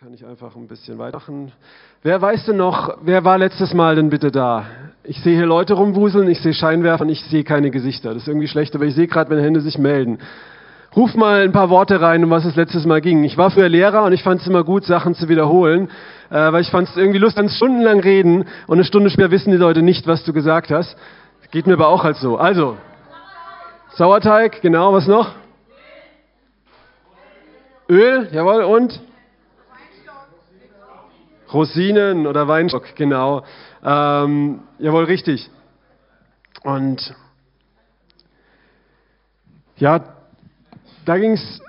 kann ich einfach ein bisschen weitermachen. Wer weiß denn noch, wer war letztes Mal denn bitte da? Ich sehe hier Leute rumwuseln, ich sehe Scheinwerfer und ich sehe keine Gesichter. Das ist irgendwie schlecht, aber ich sehe gerade, wenn Hände sich melden. Ruf mal ein paar Worte rein, um was es letztes Mal ging. Ich war früher Lehrer und ich fand es immer gut, Sachen zu wiederholen, äh, weil ich fand es irgendwie lustig, ganz stundenlang reden und eine Stunde später wissen die Leute nicht, was du gesagt hast. Geht mir aber auch halt so. Also, Sauerteig, genau, was noch? Öl, jawohl, und? Rosinen oder Weinstock, genau. Ähm, jawohl, richtig. Und ja, da ging es,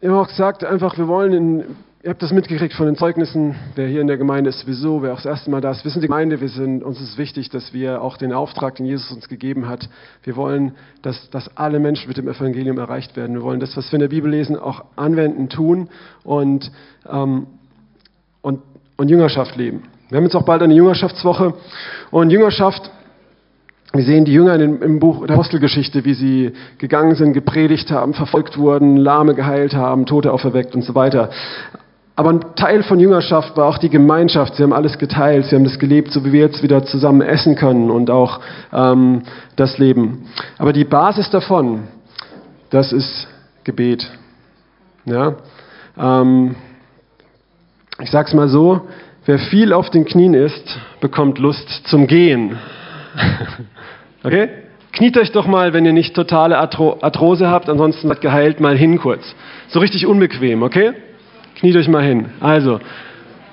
immer auch gesagt, einfach, wir wollen in, ihr habt das mitgekriegt von den Zeugnissen, wer hier in der Gemeinde ist sowieso, wer auch das erste Mal da ist, wissen die Gemeinde, wir sind, uns ist wichtig, dass wir auch den Auftrag, den Jesus uns gegeben hat, wir wollen, dass, dass alle Menschen mit dem Evangelium erreicht werden. Wir wollen das, was wir in der Bibel lesen, auch anwenden, tun und, ähm, und und Jüngerschaft leben. Wir haben jetzt auch bald eine Jüngerschaftswoche und Jüngerschaft, wir sehen die Jünger im Buch der Apostelgeschichte, wie sie gegangen sind, gepredigt haben, verfolgt wurden, Lahme geheilt haben, Tote auferweckt und so weiter. Aber ein Teil von Jüngerschaft war auch die Gemeinschaft. Sie haben alles geteilt, sie haben das gelebt, so wie wir jetzt wieder zusammen essen können und auch ähm, das Leben. Aber die Basis davon, das ist Gebet. Ja? Ähm, ich sage es mal so, wer viel auf den Knien ist, bekommt Lust zum Gehen. okay? Kniet euch doch mal, wenn ihr nicht totale Arthrose habt, ansonsten seid geheilt, mal hin kurz. So richtig unbequem, okay? Kniet euch mal hin. Also,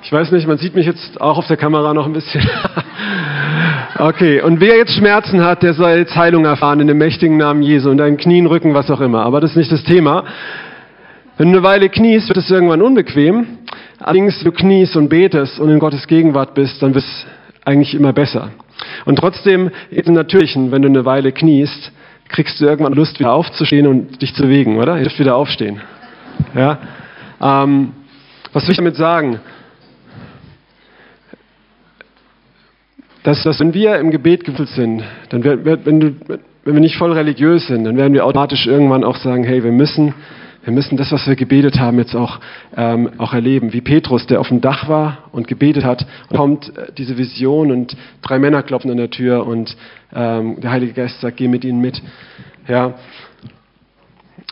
ich weiß nicht, man sieht mich jetzt auch auf der Kamera noch ein bisschen. okay, und wer jetzt Schmerzen hat, der soll jetzt Heilung erfahren in dem mächtigen Namen Jesu, in deinen Knien, Rücken, was auch immer. Aber das ist nicht das Thema. Wenn du eine Weile kniest, wird es irgendwann unbequem. Allerdings, wenn du kniest und betest und in Gottes Gegenwart bist, dann wird es eigentlich immer besser. Und trotzdem, im Natürlichen, wenn du eine Weile kniest, kriegst du irgendwann Lust, wieder aufzustehen und dich zu bewegen, oder? Ihr dürft wieder aufstehen. Ja? Ähm, was will ich damit sagen? Dass, dass wenn wir im Gebet gewurzelt sind, dann wenn, du, wenn wir nicht voll religiös sind, dann werden wir automatisch irgendwann auch sagen, hey, wir müssen wir müssen das, was wir gebetet haben, jetzt auch, ähm, auch erleben. Wie Petrus, der auf dem Dach war und gebetet hat, kommt äh, diese Vision und drei Männer klopfen an der Tür und ähm, der Heilige Geist sagt, geh mit ihnen mit. Ja.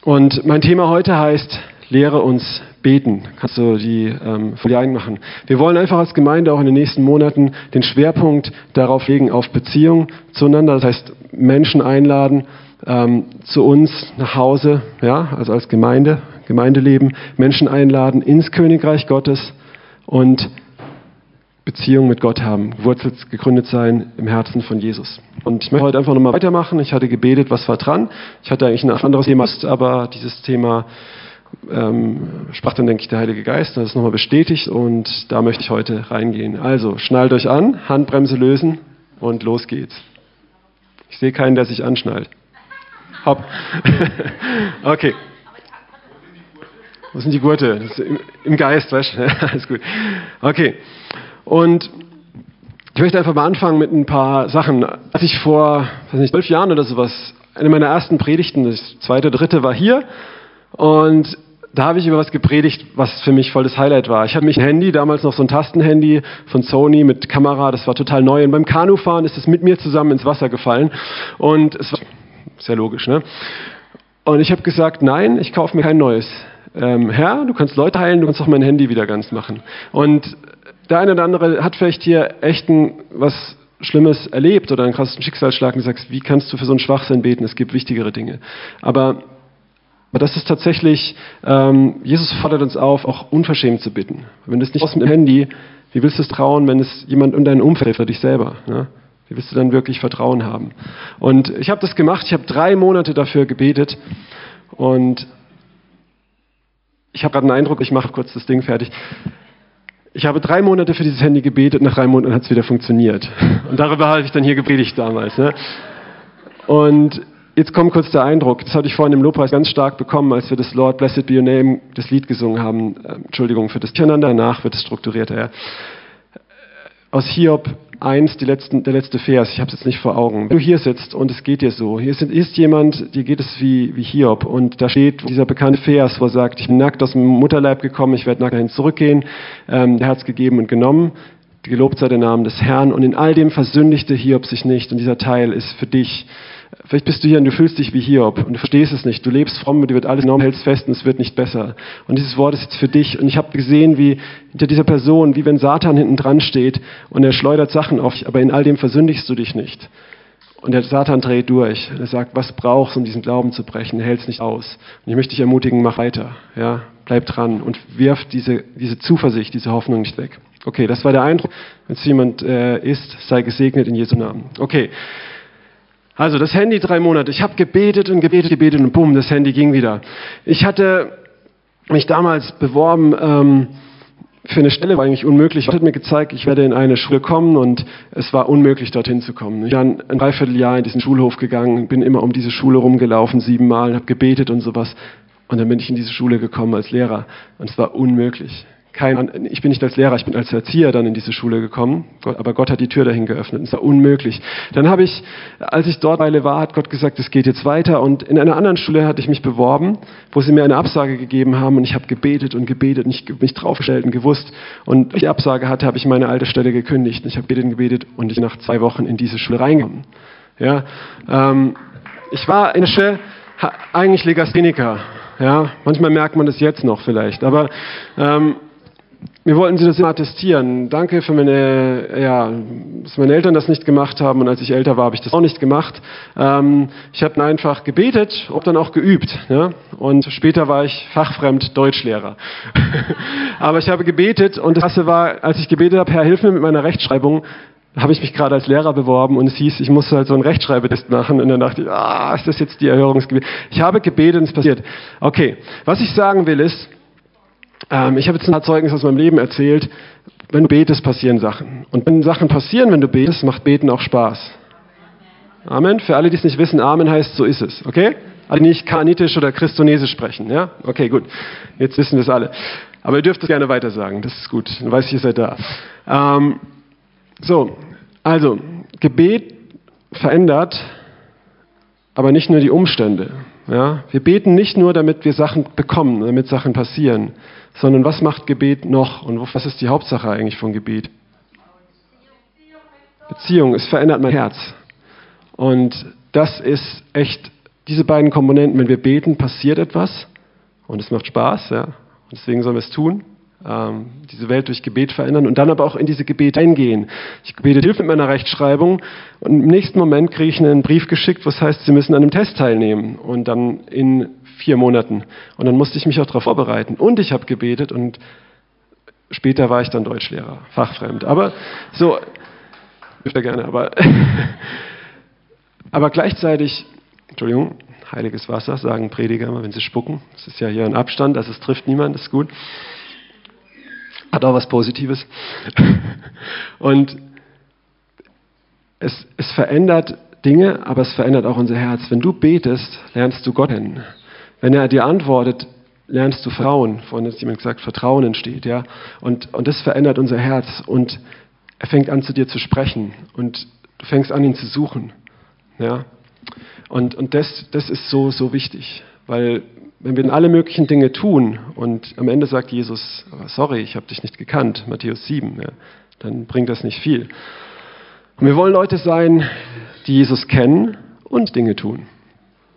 Und mein Thema heute heißt, lehre uns beten. Kannst du die ähm, Folie einmachen. Wir wollen einfach als Gemeinde auch in den nächsten Monaten den Schwerpunkt darauf legen, auf Beziehung zueinander. Das heißt, Menschen einladen, ähm, zu uns nach Hause, ja, also als Gemeinde, Gemeindeleben, Menschen einladen ins Königreich Gottes und Beziehung mit Gott haben, Wurzelt gegründet sein im Herzen von Jesus. Und ich möchte heute einfach nochmal weitermachen. Ich hatte gebetet, was war dran? Ich hatte eigentlich ein anderes Thema, aber dieses Thema ähm, sprach dann, denke ich, der Heilige Geist, das ist nochmal bestätigt und da möchte ich heute reingehen. Also, schnallt euch an, Handbremse lösen und los geht's. Ich sehe keinen, der sich anschnallt. Hopp. okay. Wo sind die Gurte? Im Geist, weißt du? Alles gut. Okay. Und ich möchte einfach mal anfangen mit ein paar Sachen. Als ich vor, weiß nicht, zwölf Jahren oder sowas, eine meiner ersten Predigten, das zweite, dritte war hier. Und da habe ich über was gepredigt, was für mich voll das Highlight war. Ich hatte mich ein Handy, damals noch so ein Tastenhandy von Sony mit Kamera, das war total neu. Und beim Kanufahren ist es mit mir zusammen ins Wasser gefallen. Und es war sehr logisch, ne? Und ich habe gesagt, nein, ich kaufe mir kein neues. Ähm, Herr, du kannst Leute heilen, du kannst auch mein Handy wieder ganz machen. Und der eine oder andere hat vielleicht hier echt ein, was Schlimmes erlebt oder einen krassen Schicksalsschlag und sagt, wie kannst du für so einen Schwachsinn beten? Es gibt wichtigere Dinge. Aber, aber das ist tatsächlich, ähm, Jesus fordert uns auf, auch unverschämt zu bitten. Wenn du es nicht aus dem Handy, wie willst du es trauen, wenn es jemand in deinem Umfeld für dich selber? Ne? Wie wirst du dann wirklich Vertrauen haben? Und ich habe das gemacht, ich habe drei Monate dafür gebetet und ich habe gerade einen Eindruck, ich mache kurz das Ding fertig. Ich habe drei Monate für dieses Handy gebetet, nach drei Monaten hat es wieder funktioniert. Und darüber habe ich dann hier gepredigt damals. Ne? Und jetzt kommt kurz der Eindruck, das hatte ich vorhin im Lobpreis ganz stark bekommen, als wir das Lord Blessed Be Your Name, das Lied gesungen haben. Entschuldigung für das Durcheinander, danach wird es strukturierter. Ja. Aus Hiob 1, die letzten, der letzte Vers, ich habe es jetzt nicht vor Augen. Wenn du hier sitzt und es geht dir so, hier ist, jemand, dir geht es wie, wie Hiob und da steht dieser bekannte Vers, wo er sagt, ich bin nackt aus dem Mutterleib gekommen, ich werde nackt dahin zurückgehen, ähm, der es gegeben und genommen, gelobt sei der Name des Herrn und in all dem versündigte Hiob sich nicht und dieser Teil ist für dich Vielleicht bist du hier und du fühlst dich wie Hiob und du verstehst es nicht. Du lebst fromm und dir wird alles genommen, hältst fest und es wird nicht besser. Und dieses Wort ist jetzt für dich. Und ich habe gesehen, wie hinter dieser Person, wie wenn Satan hinten dran steht und er schleudert Sachen auf dich, aber in all dem versündigst du dich nicht. Und der Satan dreht durch. Er sagt, was brauchst du, um diesen Glauben zu brechen? Er hält es nicht aus. Und ich möchte dich ermutigen, mach weiter. Ja, bleib dran und wirf diese, diese Zuversicht, diese Hoffnung nicht weg. Okay, das war der Eindruck. Wenn es jemand äh, ist, sei gesegnet in Jesu Namen. Okay. Also das Handy drei Monate. Ich habe gebetet und gebetet, gebetet und bumm, das Handy ging wieder. Ich hatte mich damals beworben ähm, für eine Stelle, war eigentlich unmöglich. Gott hat mir gezeigt, ich werde in eine Schule kommen und es war unmöglich, dorthin zu kommen. Ich bin ein Dreivierteljahr in diesen Schulhof gegangen, bin immer um diese Schule rumgelaufen, siebenmal, habe gebetet und sowas. Und dann bin ich in diese Schule gekommen als Lehrer und es war unmöglich kein, ich bin nicht als Lehrer, ich bin als Erzieher dann in diese Schule gekommen, aber Gott hat die Tür dahin geöffnet. Es war unmöglich. Dann habe ich, als ich dort Weile war, hat Gott gesagt, es geht jetzt weiter. Und in einer anderen Schule hatte ich mich beworben, wo sie mir eine Absage gegeben haben und ich habe gebetet und gebetet und ich mich draufgestellt und gewusst. Und als ich die Absage hatte, habe ich meine alte Stelle gekündigt. Und ich habe gebetet und gebetet und ich bin nach zwei Wochen in diese Schule reingekommen. Ja, ähm, ich war in der Schule eigentlich Legastheniker. Ja, manchmal merkt man das jetzt noch vielleicht, aber ähm, wir wollten Sie das immer attestieren. Danke für meine, ja, dass meine Eltern das nicht gemacht haben und als ich älter war, habe ich das auch nicht gemacht. Ähm, ich habe einfach gebetet und dann auch geübt. Ja? Und später war ich fachfremd Deutschlehrer. Aber ich habe gebetet und das Krasse war, als ich gebetet habe, Herr, hilf mir mit meiner Rechtschreibung, habe ich mich gerade als Lehrer beworben und es hieß, ich musste halt so einen Rechtschreibetest machen und dann dachte ich, ah, ist das jetzt die Erhörungsgebet? Ich habe gebetet und es passiert. Okay, was ich sagen will ist, ähm, ich habe jetzt ein paar Zeugnis aus meinem Leben erzählt. Wenn du betest, passieren Sachen. Und wenn Sachen passieren, wenn du betest, macht Beten auch Spaß. Amen. Für alle, die es nicht wissen, Amen heißt, so ist es. Okay? Alle, die nicht kanitisch oder christonesisch sprechen. Ja? Okay, gut. Jetzt wissen wir es alle. Aber ihr dürft es gerne weiter sagen. Das ist gut. Dann weiß ich, ihr seid da. Ähm, so. Also, Gebet verändert aber nicht nur die Umstände. Ja? Wir beten nicht nur, damit wir Sachen bekommen, damit Sachen passieren, sondern was macht Gebet noch und was ist die Hauptsache eigentlich von Gebet? Beziehung, es verändert mein Herz. Und das ist echt, diese beiden Komponenten, wenn wir beten, passiert etwas und es macht Spaß, ja. Und deswegen sollen wir es tun ähm, diese Welt durch Gebet verändern und dann aber auch in diese Gebete eingehen. Ich bete Hilfe mit meiner Rechtschreibung und im nächsten Moment kriege ich einen Brief geschickt, was heißt, Sie müssen an einem Test teilnehmen und dann in vier Monaten. Und dann musste ich mich auch darauf vorbereiten und ich habe gebetet und später war ich dann Deutschlehrer, fachfremd. Aber so, dürfte gerne, aber, aber gleichzeitig, Entschuldigung, heiliges Wasser, sagen Prediger immer, wenn sie spucken. Das ist ja hier ein Abstand, also es trifft niemand, ist gut. Hat auch was Positives. Und es, es verändert Dinge, aber es verändert auch unser Herz. Wenn du betest, lernst du Gott kennen. Wenn er dir antwortet, lernst du Vertrauen. Vorhin hat jemand gesagt, Vertrauen entsteht, ja. Und, und das verändert unser Herz. Und er fängt an, zu dir zu sprechen. Und du fängst an, ihn zu suchen, ja. Und, und das, das ist so, so wichtig. Weil wenn wir alle möglichen Dinge tun und am Ende sagt Jesus, sorry, ich habe dich nicht gekannt, Matthäus 7, ja, dann bringt das nicht viel. Und wir wollen Leute sein, die Jesus kennen und Dinge tun,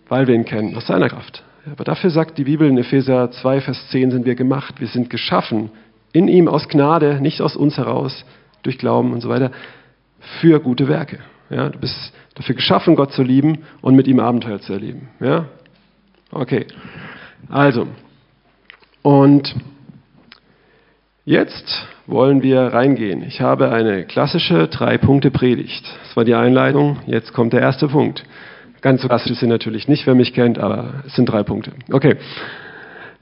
weil wir ihn kennen, aus seiner Kraft. Aber dafür sagt die Bibel in Epheser 2, Vers 10, sind wir gemacht. Wir sind geschaffen in ihm aus Gnade, nicht aus uns heraus, durch Glauben und so weiter, für gute Werke. Ja, du bist dafür geschaffen, Gott zu lieben und mit ihm Abenteuer zu erleben. Ja? Okay. Also, und jetzt wollen wir reingehen. Ich habe eine klassische Drei-Punkte-Predigt. Das war die Einleitung. Jetzt kommt der erste Punkt. Ganz so klassisch sind natürlich nicht, wer mich kennt, aber es sind drei Punkte. Okay.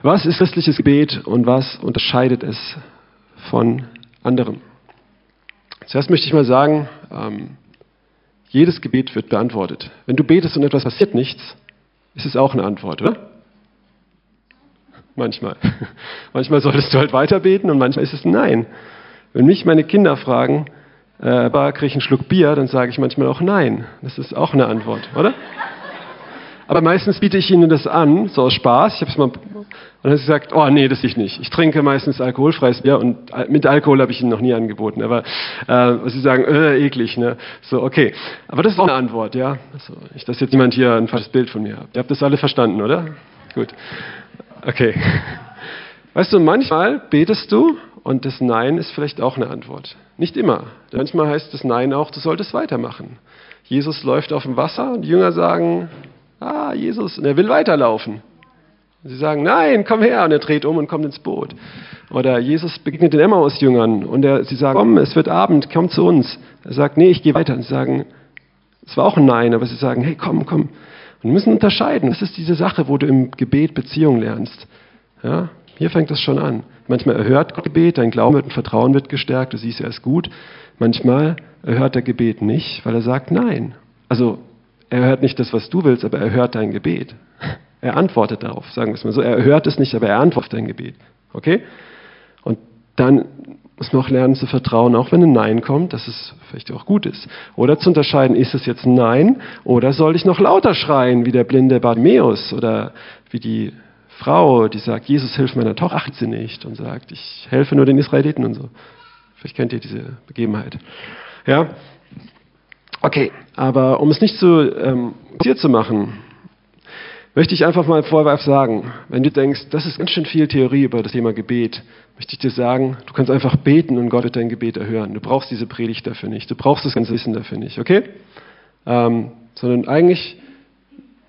Was ist christliches Gebet und was unterscheidet es von anderem? Zuerst möchte ich mal sagen, ähm, jedes Gebet wird beantwortet. Wenn du betest und etwas passiert nichts, ist es auch eine Antwort, oder? Manchmal. Manchmal solltest du halt weiter beten und manchmal ist es Nein. Wenn mich meine Kinder fragen, äh, kriege ich einen Schluck Bier, dann sage ich manchmal auch nein. Das ist auch eine Antwort, oder? Aber meistens biete ich ihnen das an, so aus Spaß. Ich habe mal und dann hat sie gesagt, oh nee, das ich nicht. Ich trinke meistens alkoholfreies Bier und mit Alkohol habe ich ihnen noch nie angeboten. Aber äh, sie sagen, äh, eklig, ne? So, okay. Aber das ist auch eine Antwort, ja. Also, nicht, dass jetzt jemand hier ein falsches Bild von mir hat. Ihr habt das alle verstanden, oder? Gut. Okay. Weißt du, manchmal betest du und das Nein ist vielleicht auch eine Antwort. Nicht immer. Manchmal heißt das Nein auch, du solltest weitermachen. Jesus läuft auf dem Wasser und die Jünger sagen, ah, Jesus, und er will weiterlaufen. Und sie sagen, nein, komm her, und er dreht um und kommt ins Boot. Oder Jesus begegnet den Emmaus-Jüngern und er, sie sagen, komm, es wird Abend, komm zu uns. Er sagt, nee, ich gehe weiter. Und sie sagen, es war auch ein Nein, aber sie sagen, hey, komm, komm. Und wir müssen unterscheiden. Das ist diese Sache, wo du im Gebet Beziehung lernst. Ja? Hier fängt es schon an. Manchmal erhört Gott Gebet, dein Glauben wird, ein Vertrauen wird gestärkt, du siehst, er ist gut. Manchmal erhört er Gebet nicht, weil er sagt Nein. Also er hört nicht das, was du willst, aber er hört dein Gebet. Er antwortet darauf, sagen wir es mal so. Er hört es nicht, aber er antwortet dein Gebet. Okay? Und dann muss man auch lernen zu vertrauen, auch wenn ein Nein kommt, dass es vielleicht auch gut ist. Oder zu unterscheiden, ist es jetzt ein Nein oder soll ich noch lauter schreien, wie der blinde Bartimäus oder wie die Frau, die sagt, Jesus, hilf meiner Tochter, achtet sie nicht und sagt, ich helfe nur den Israeliten und so. Vielleicht kennt ihr diese Begebenheit. Ja? Okay, aber um es nicht zu ähm, zu machen, möchte ich einfach mal vorwärts sagen, wenn du denkst, das ist ganz schön viel Theorie über das Thema Gebet, möchte ich dir sagen, du kannst einfach beten und Gott wird dein Gebet erhören. Du brauchst diese Predigt dafür nicht, du brauchst das ganze Wissen dafür nicht, okay? Ähm, sondern eigentlich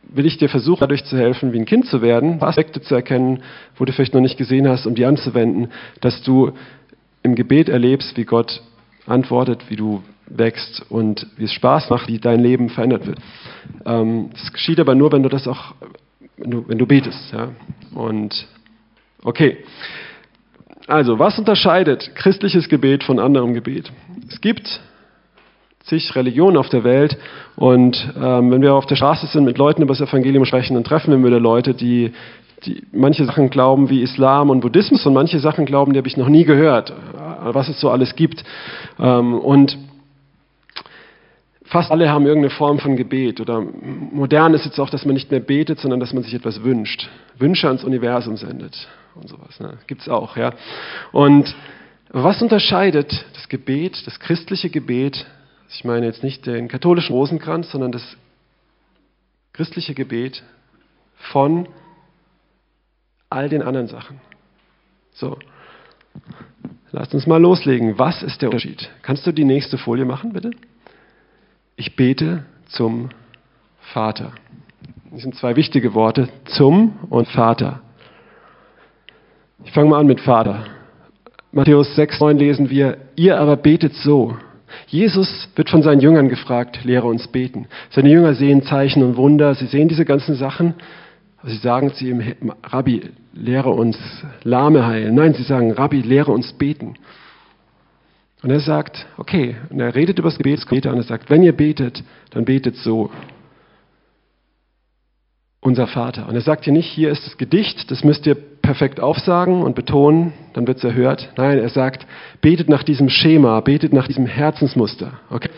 will ich dir versuchen, dadurch zu helfen, wie ein Kind zu werden, Aspekte zu erkennen, wo du vielleicht noch nicht gesehen hast, um die anzuwenden, dass du im Gebet erlebst, wie Gott antwortet, wie du wächst und wie es Spaß macht, wie dein Leben verändert wird. Ähm, das geschieht aber nur, wenn du das auch, wenn du, wenn du betest. Ja? Und okay. Also, was unterscheidet christliches Gebet von anderem Gebet? Es gibt zig Religionen auf der Welt. Und ähm, wenn wir auf der Straße sind, mit Leuten über das Evangelium sprechen, dann treffen wir wieder Leute, die, die manche Sachen glauben wie Islam und Buddhismus und manche Sachen glauben, die habe ich noch nie gehört, was es so alles gibt. Ähm, und fast alle haben irgendeine Form von Gebet. Oder modern ist jetzt auch, dass man nicht mehr betet, sondern dass man sich etwas wünscht. Wünsche ans Universum sendet und sowas. Ne? Gibt es auch, ja. Und was unterscheidet das Gebet, das christliche Gebet ich meine jetzt nicht den katholischen Rosenkranz, sondern das christliche Gebet von all den anderen Sachen. So, lasst uns mal loslegen. Was ist der Unterschied? Kannst du die nächste Folie machen, bitte? Ich bete zum Vater. Das sind zwei wichtige Worte, zum und Vater. Ich fange mal an mit Vater. Matthäus 6, 9 lesen wir, ihr aber betet so. Jesus wird von seinen Jüngern gefragt, lehre uns beten. Seine Jünger sehen Zeichen und Wunder, sie sehen diese ganzen Sachen, sie sagen zu ihm, Rabbi, lehre uns Lahme heilen. Nein, sie sagen, Rabbi, lehre uns beten. Und er sagt, okay, und er redet über das Gebet und er sagt, wenn ihr betet, dann betet so unser Vater. Und er sagt hier nicht, hier ist das Gedicht, das müsst ihr perfekt aufsagen und betonen, dann wird es erhört. Nein, er sagt, betet nach diesem Schema, betet nach diesem Herzensmuster. Okay?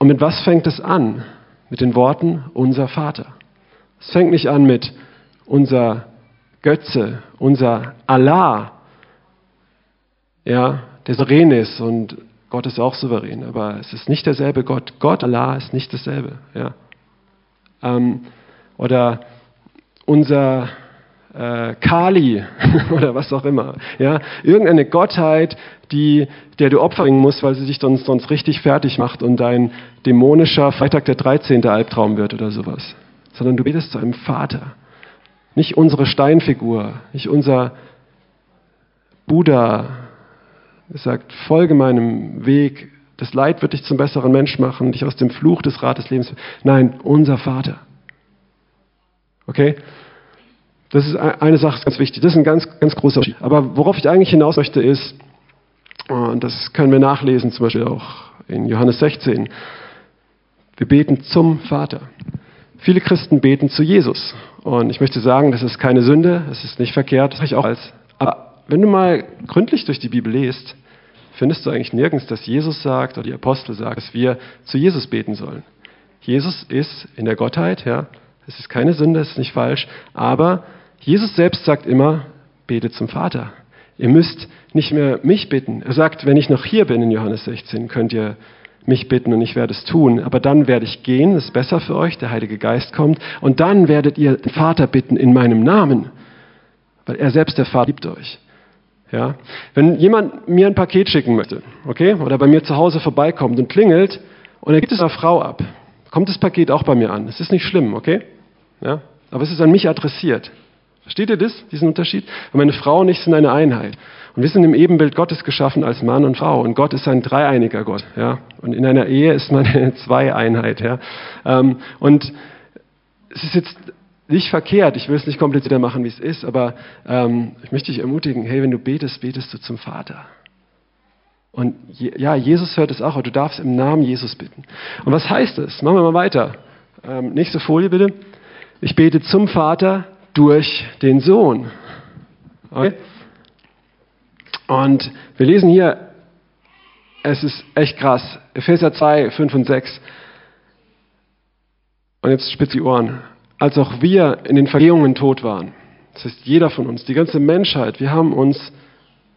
Und mit was fängt es an? Mit den Worten unser Vater. Es fängt nicht an mit unser Götze, unser Allah, ja, der souverän ist und Gott ist auch souverän, aber es ist nicht derselbe Gott. Gott, Allah ist nicht dasselbe. Ja. Ähm, oder unser äh, Kali oder was auch immer. Ja? Irgendeine Gottheit, die, der du Opfer musst, weil sie dich sonst, sonst richtig fertig macht und dein dämonischer Freitag der 13. Albtraum wird oder sowas. Sondern du betest zu einem Vater. Nicht unsere Steinfigur, nicht unser Buddha, er sagt, folge meinem Weg, das Leid wird dich zum besseren Mensch machen, dich aus dem Fluch des Rat des Lebens. Nein, unser Vater. Okay? Das ist eine Sache, ganz wichtig. Das ist ein ganz, ganz großer Unterschied. Aber worauf ich eigentlich hinaus möchte, ist, und das können wir nachlesen, zum Beispiel auch in Johannes 16, wir beten zum Vater. Viele Christen beten zu Jesus. Und ich möchte sagen, das ist keine Sünde, es ist nicht verkehrt, das sage ich auch als. Aber wenn du mal gründlich durch die Bibel lest, findest du eigentlich nirgends, dass Jesus sagt oder die Apostel sagen, dass wir zu Jesus beten sollen. Jesus ist in der Gottheit, ja. Es ist keine Sünde, es ist nicht falsch, aber Jesus selbst sagt immer, betet zum Vater. Ihr müsst nicht mehr mich bitten. Er sagt, wenn ich noch hier bin in Johannes 16, könnt ihr mich bitten und ich werde es tun. Aber dann werde ich gehen, das ist besser für euch, der Heilige Geist kommt. Und dann werdet ihr den Vater bitten in meinem Namen. Weil er selbst der Vater liebt euch. Ja? Wenn jemand mir ein Paket schicken möchte, okay, oder bei mir zu Hause vorbeikommt und klingelt und er gibt es einer Frau ab, kommt das Paket auch bei mir an. Es ist nicht schlimm, okay? Ja? Aber es ist an mich adressiert. Versteht ihr das, diesen Unterschied? Und meine Frau und ich sind eine Einheit. Und wir sind im Ebenbild Gottes geschaffen als Mann und Frau. Und Gott ist ein dreieiniger Gott. Ja? Und in einer Ehe ist man eine Zweieinheit. Ja? Ähm, und es ist jetzt nicht verkehrt, ich will es nicht komplizierter machen, wie es ist, aber ähm, ich möchte dich ermutigen, hey, wenn du betest, betest du zum Vater. Und je, ja, Jesus hört es auch, aber du darfst im Namen Jesus bitten. Und was heißt es? Machen wir mal weiter. Ähm, nächste Folie bitte. Ich bete zum Vater durch den Sohn. Okay? Und wir lesen hier, es ist echt krass, Epheser 2, 5 und 6. Und jetzt spitz die Ohren als auch wir in den Vergehungen tot waren. Das heißt, jeder von uns, die ganze Menschheit, wir haben uns,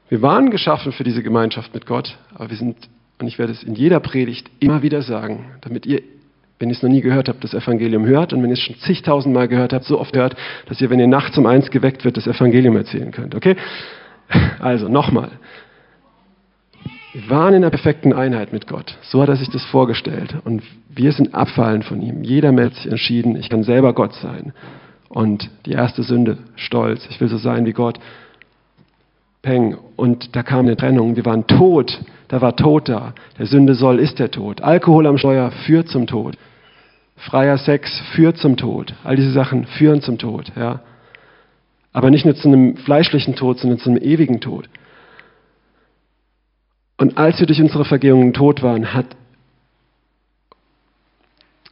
wir waren geschaffen für diese Gemeinschaft mit Gott, aber wir sind, und ich werde es in jeder Predigt immer wieder sagen, damit ihr, wenn ihr es noch nie gehört habt, das Evangelium hört und wenn ihr es schon zigtausendmal gehört habt, so oft hört, dass ihr, wenn ihr nachts um eins geweckt wird, das Evangelium erzählen könnt, okay? Also, nochmal. Wir waren in einer perfekten Einheit mit Gott. So hat er sich das vorgestellt. Und wir sind abfallen von ihm. Jeder Mensch sich entschieden, ich kann selber Gott sein. Und die erste Sünde, Stolz, ich will so sein wie Gott. Peng. Und da kam eine Trennung. Wir waren tot. Da war Tod da. Der Sünde soll ist der Tod. Alkohol am Steuer führt zum Tod. Freier Sex führt zum Tod. All diese Sachen führen zum Tod. Ja. Aber nicht nur zu einem fleischlichen Tod, sondern zu einem ewigen Tod. Und als wir durch unsere Vergehungen tot waren, hat,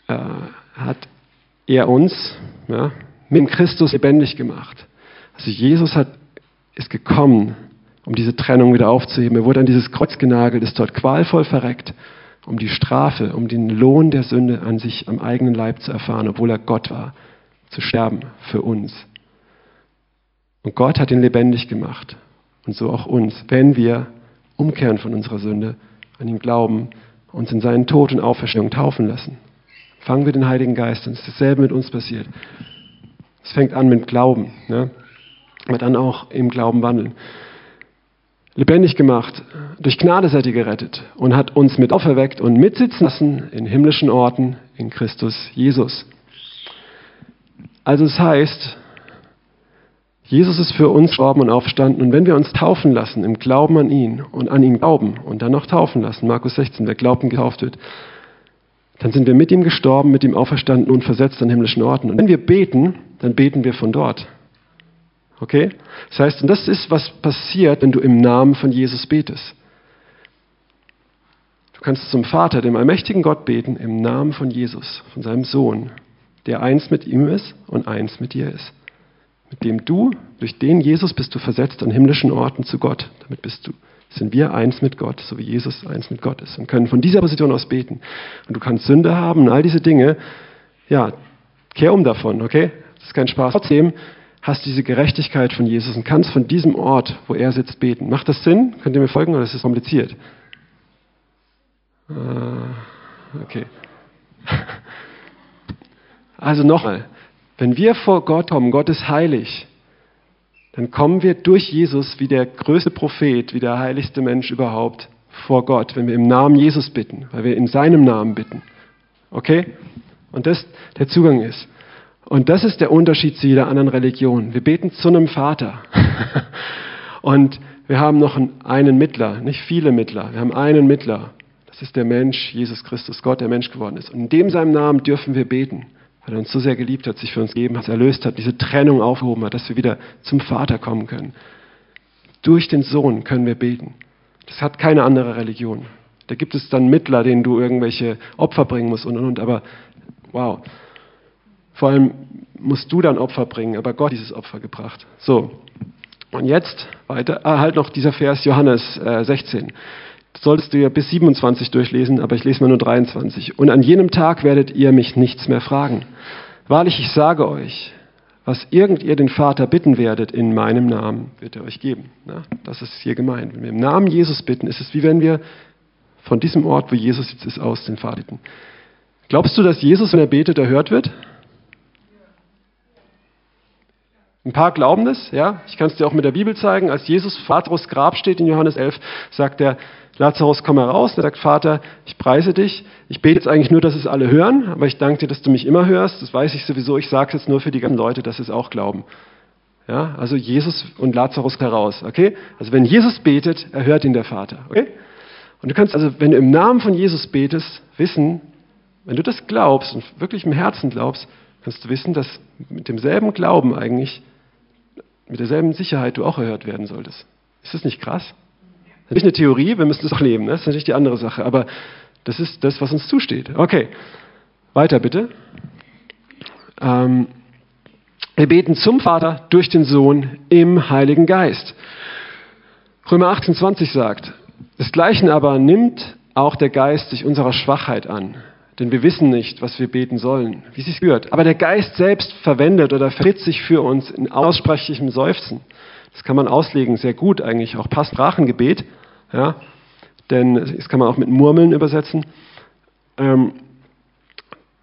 äh, hat er uns ja, mit Christus lebendig gemacht. Also Jesus hat, ist gekommen, um diese Trennung wieder aufzuheben. Er wurde an dieses Kreuz genagelt, ist dort qualvoll verreckt, um die Strafe, um den Lohn der Sünde an sich am eigenen Leib zu erfahren, obwohl er Gott war, zu sterben für uns. Und Gott hat ihn lebendig gemacht und so auch uns, wenn wir umkehren von unserer Sünde, an ihn glauben, uns in seinen Tod und Auferstehung taufen lassen. Fangen wir den Heiligen Geist an. Es ist dasselbe mit uns passiert. Es fängt an mit Glauben. Ne? Aber dann auch im Glauben wandeln. Lebendig gemacht, durch Gnade seid ihr gerettet und hat uns mit auferweckt und mitsitzen lassen in himmlischen Orten in Christus Jesus. Also es heißt, Jesus ist für uns gestorben und aufstanden. Und wenn wir uns taufen lassen im Glauben an ihn und an ihn glauben und dann noch taufen lassen, Markus 16, wer glaubt und getauft wird, dann sind wir mit ihm gestorben, mit ihm auferstanden und versetzt an himmlischen Orten. Und wenn wir beten, dann beten wir von dort. Okay? Das heißt, und das ist, was passiert, wenn du im Namen von Jesus betest. Du kannst zum Vater, dem allmächtigen Gott, beten, im Namen von Jesus, von seinem Sohn, der eins mit ihm ist und eins mit dir ist mit dem du, durch den Jesus bist du versetzt an himmlischen Orten zu Gott. Damit bist du, sind wir eins mit Gott, so wie Jesus eins mit Gott ist und können von dieser Position aus beten. Und du kannst Sünde haben und all diese Dinge. Ja, kehr um davon, okay? Das ist kein Spaß. Trotzdem hast du diese Gerechtigkeit von Jesus und kannst von diesem Ort, wo er sitzt, beten. Macht das Sinn? Könnt ihr mir folgen oder ist es kompliziert? Ah, okay. Also nochmal, wenn wir vor Gott kommen, Gott ist heilig, dann kommen wir durch Jesus wie der größte Prophet, wie der heiligste Mensch überhaupt vor Gott, wenn wir im Namen Jesus bitten, weil wir in seinem Namen bitten. Okay? Und das der Zugang ist. Und das ist der Unterschied zu jeder anderen Religion. Wir beten zu einem Vater. Und wir haben noch einen Mittler, nicht viele Mittler. Wir haben einen Mittler. Das ist der Mensch, Jesus Christus, Gott, der Mensch geworden ist. Und in dem seinem Namen dürfen wir beten weil er uns so sehr geliebt hat, sich für uns gegeben hat, erlöst hat, diese Trennung aufgehoben hat, dass wir wieder zum Vater kommen können. Durch den Sohn können wir beten. Das hat keine andere Religion. Da gibt es dann Mittler, denen du irgendwelche Opfer bringen musst und und und. Aber wow. Vor allem musst du dann Opfer bringen, aber Gott hat dieses Opfer gebracht. So. Und jetzt weiter, ah, halt noch dieser Vers Johannes äh, 16. solltest du ja bis 27 durchlesen, aber ich lese mal nur 23. Und an jenem Tag werdet ihr mich nichts mehr fragen. Wahrlich, ich sage euch, was irgend ihr den Vater bitten werdet in meinem Namen, wird er euch geben. Na, das ist hier gemeint. Wenn wir im Namen Jesus bitten, ist es wie wenn wir von diesem Ort, wo Jesus jetzt ist, aus den Vater bitten. Glaubst du, dass Jesus, wenn er betet, erhört wird? Ein paar glauben das, ja. Ich kann es dir auch mit der Bibel zeigen. Als Jesus vor Lazarus Grab steht in Johannes 11, sagt er, Lazarus, komm heraus. Er sagt, Vater, ich preise dich. Ich bete jetzt eigentlich nur, dass es alle hören, aber ich danke dir, dass du mich immer hörst. Das weiß ich sowieso. Ich sage es jetzt nur für die ganzen Leute, dass sie es auch glauben. Ja, also Jesus und Lazarus heraus, okay? Also wenn Jesus betet, erhört ihn der Vater, okay? Und du kannst also, wenn du im Namen von Jesus betest, wissen, wenn du das glaubst und wirklich im Herzen glaubst, kannst du wissen, dass mit demselben Glauben eigentlich mit derselben Sicherheit du auch erhört werden solltest. Ist das nicht krass? Nicht eine Theorie, wir müssen das auch leben, ne? das ist natürlich die andere Sache, aber das ist das, was uns zusteht. Okay, weiter bitte. Ähm, wir beten zum Vater durch den Sohn im Heiligen Geist. Römer 18, 20 sagt, desgleichen aber nimmt auch der Geist sich unserer Schwachheit an. Denn wir wissen nicht, was wir beten sollen, wie es gehört. Aber der Geist selbst verwendet oder vertritt sich für uns in aussprechlichem Seufzen. Das kann man auslegen, sehr gut eigentlich, auch passt Sprachengebet. Ja? Denn das kann man auch mit Murmeln übersetzen. Ähm,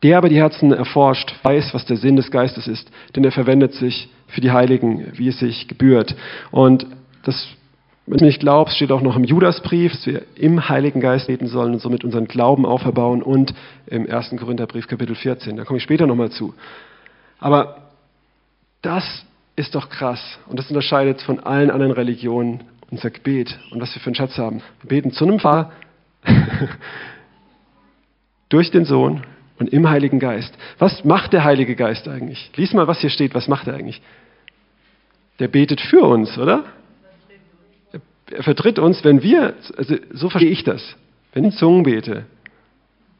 der aber die Herzen erforscht, weiß, was der Sinn des Geistes ist, denn er verwendet sich für die Heiligen, wie es sich gebührt. Und das wenn du nicht glaubst, steht auch noch im Judasbrief, dass wir im Heiligen Geist beten sollen und somit unseren Glauben auferbauen und im 1. Korintherbrief Kapitel 14. Da komme ich später nochmal zu. Aber das ist doch krass und das unterscheidet von allen anderen Religionen unser Gebet und was wir für einen Schatz haben. Wir beten zu einem Vater durch den Sohn und im Heiligen Geist. Was macht der Heilige Geist eigentlich? Lies mal, was hier steht. Was macht er eigentlich? Der betet für uns, oder? er vertritt uns, wenn wir, also so verstehe ich das, wenn ich Zungen bete,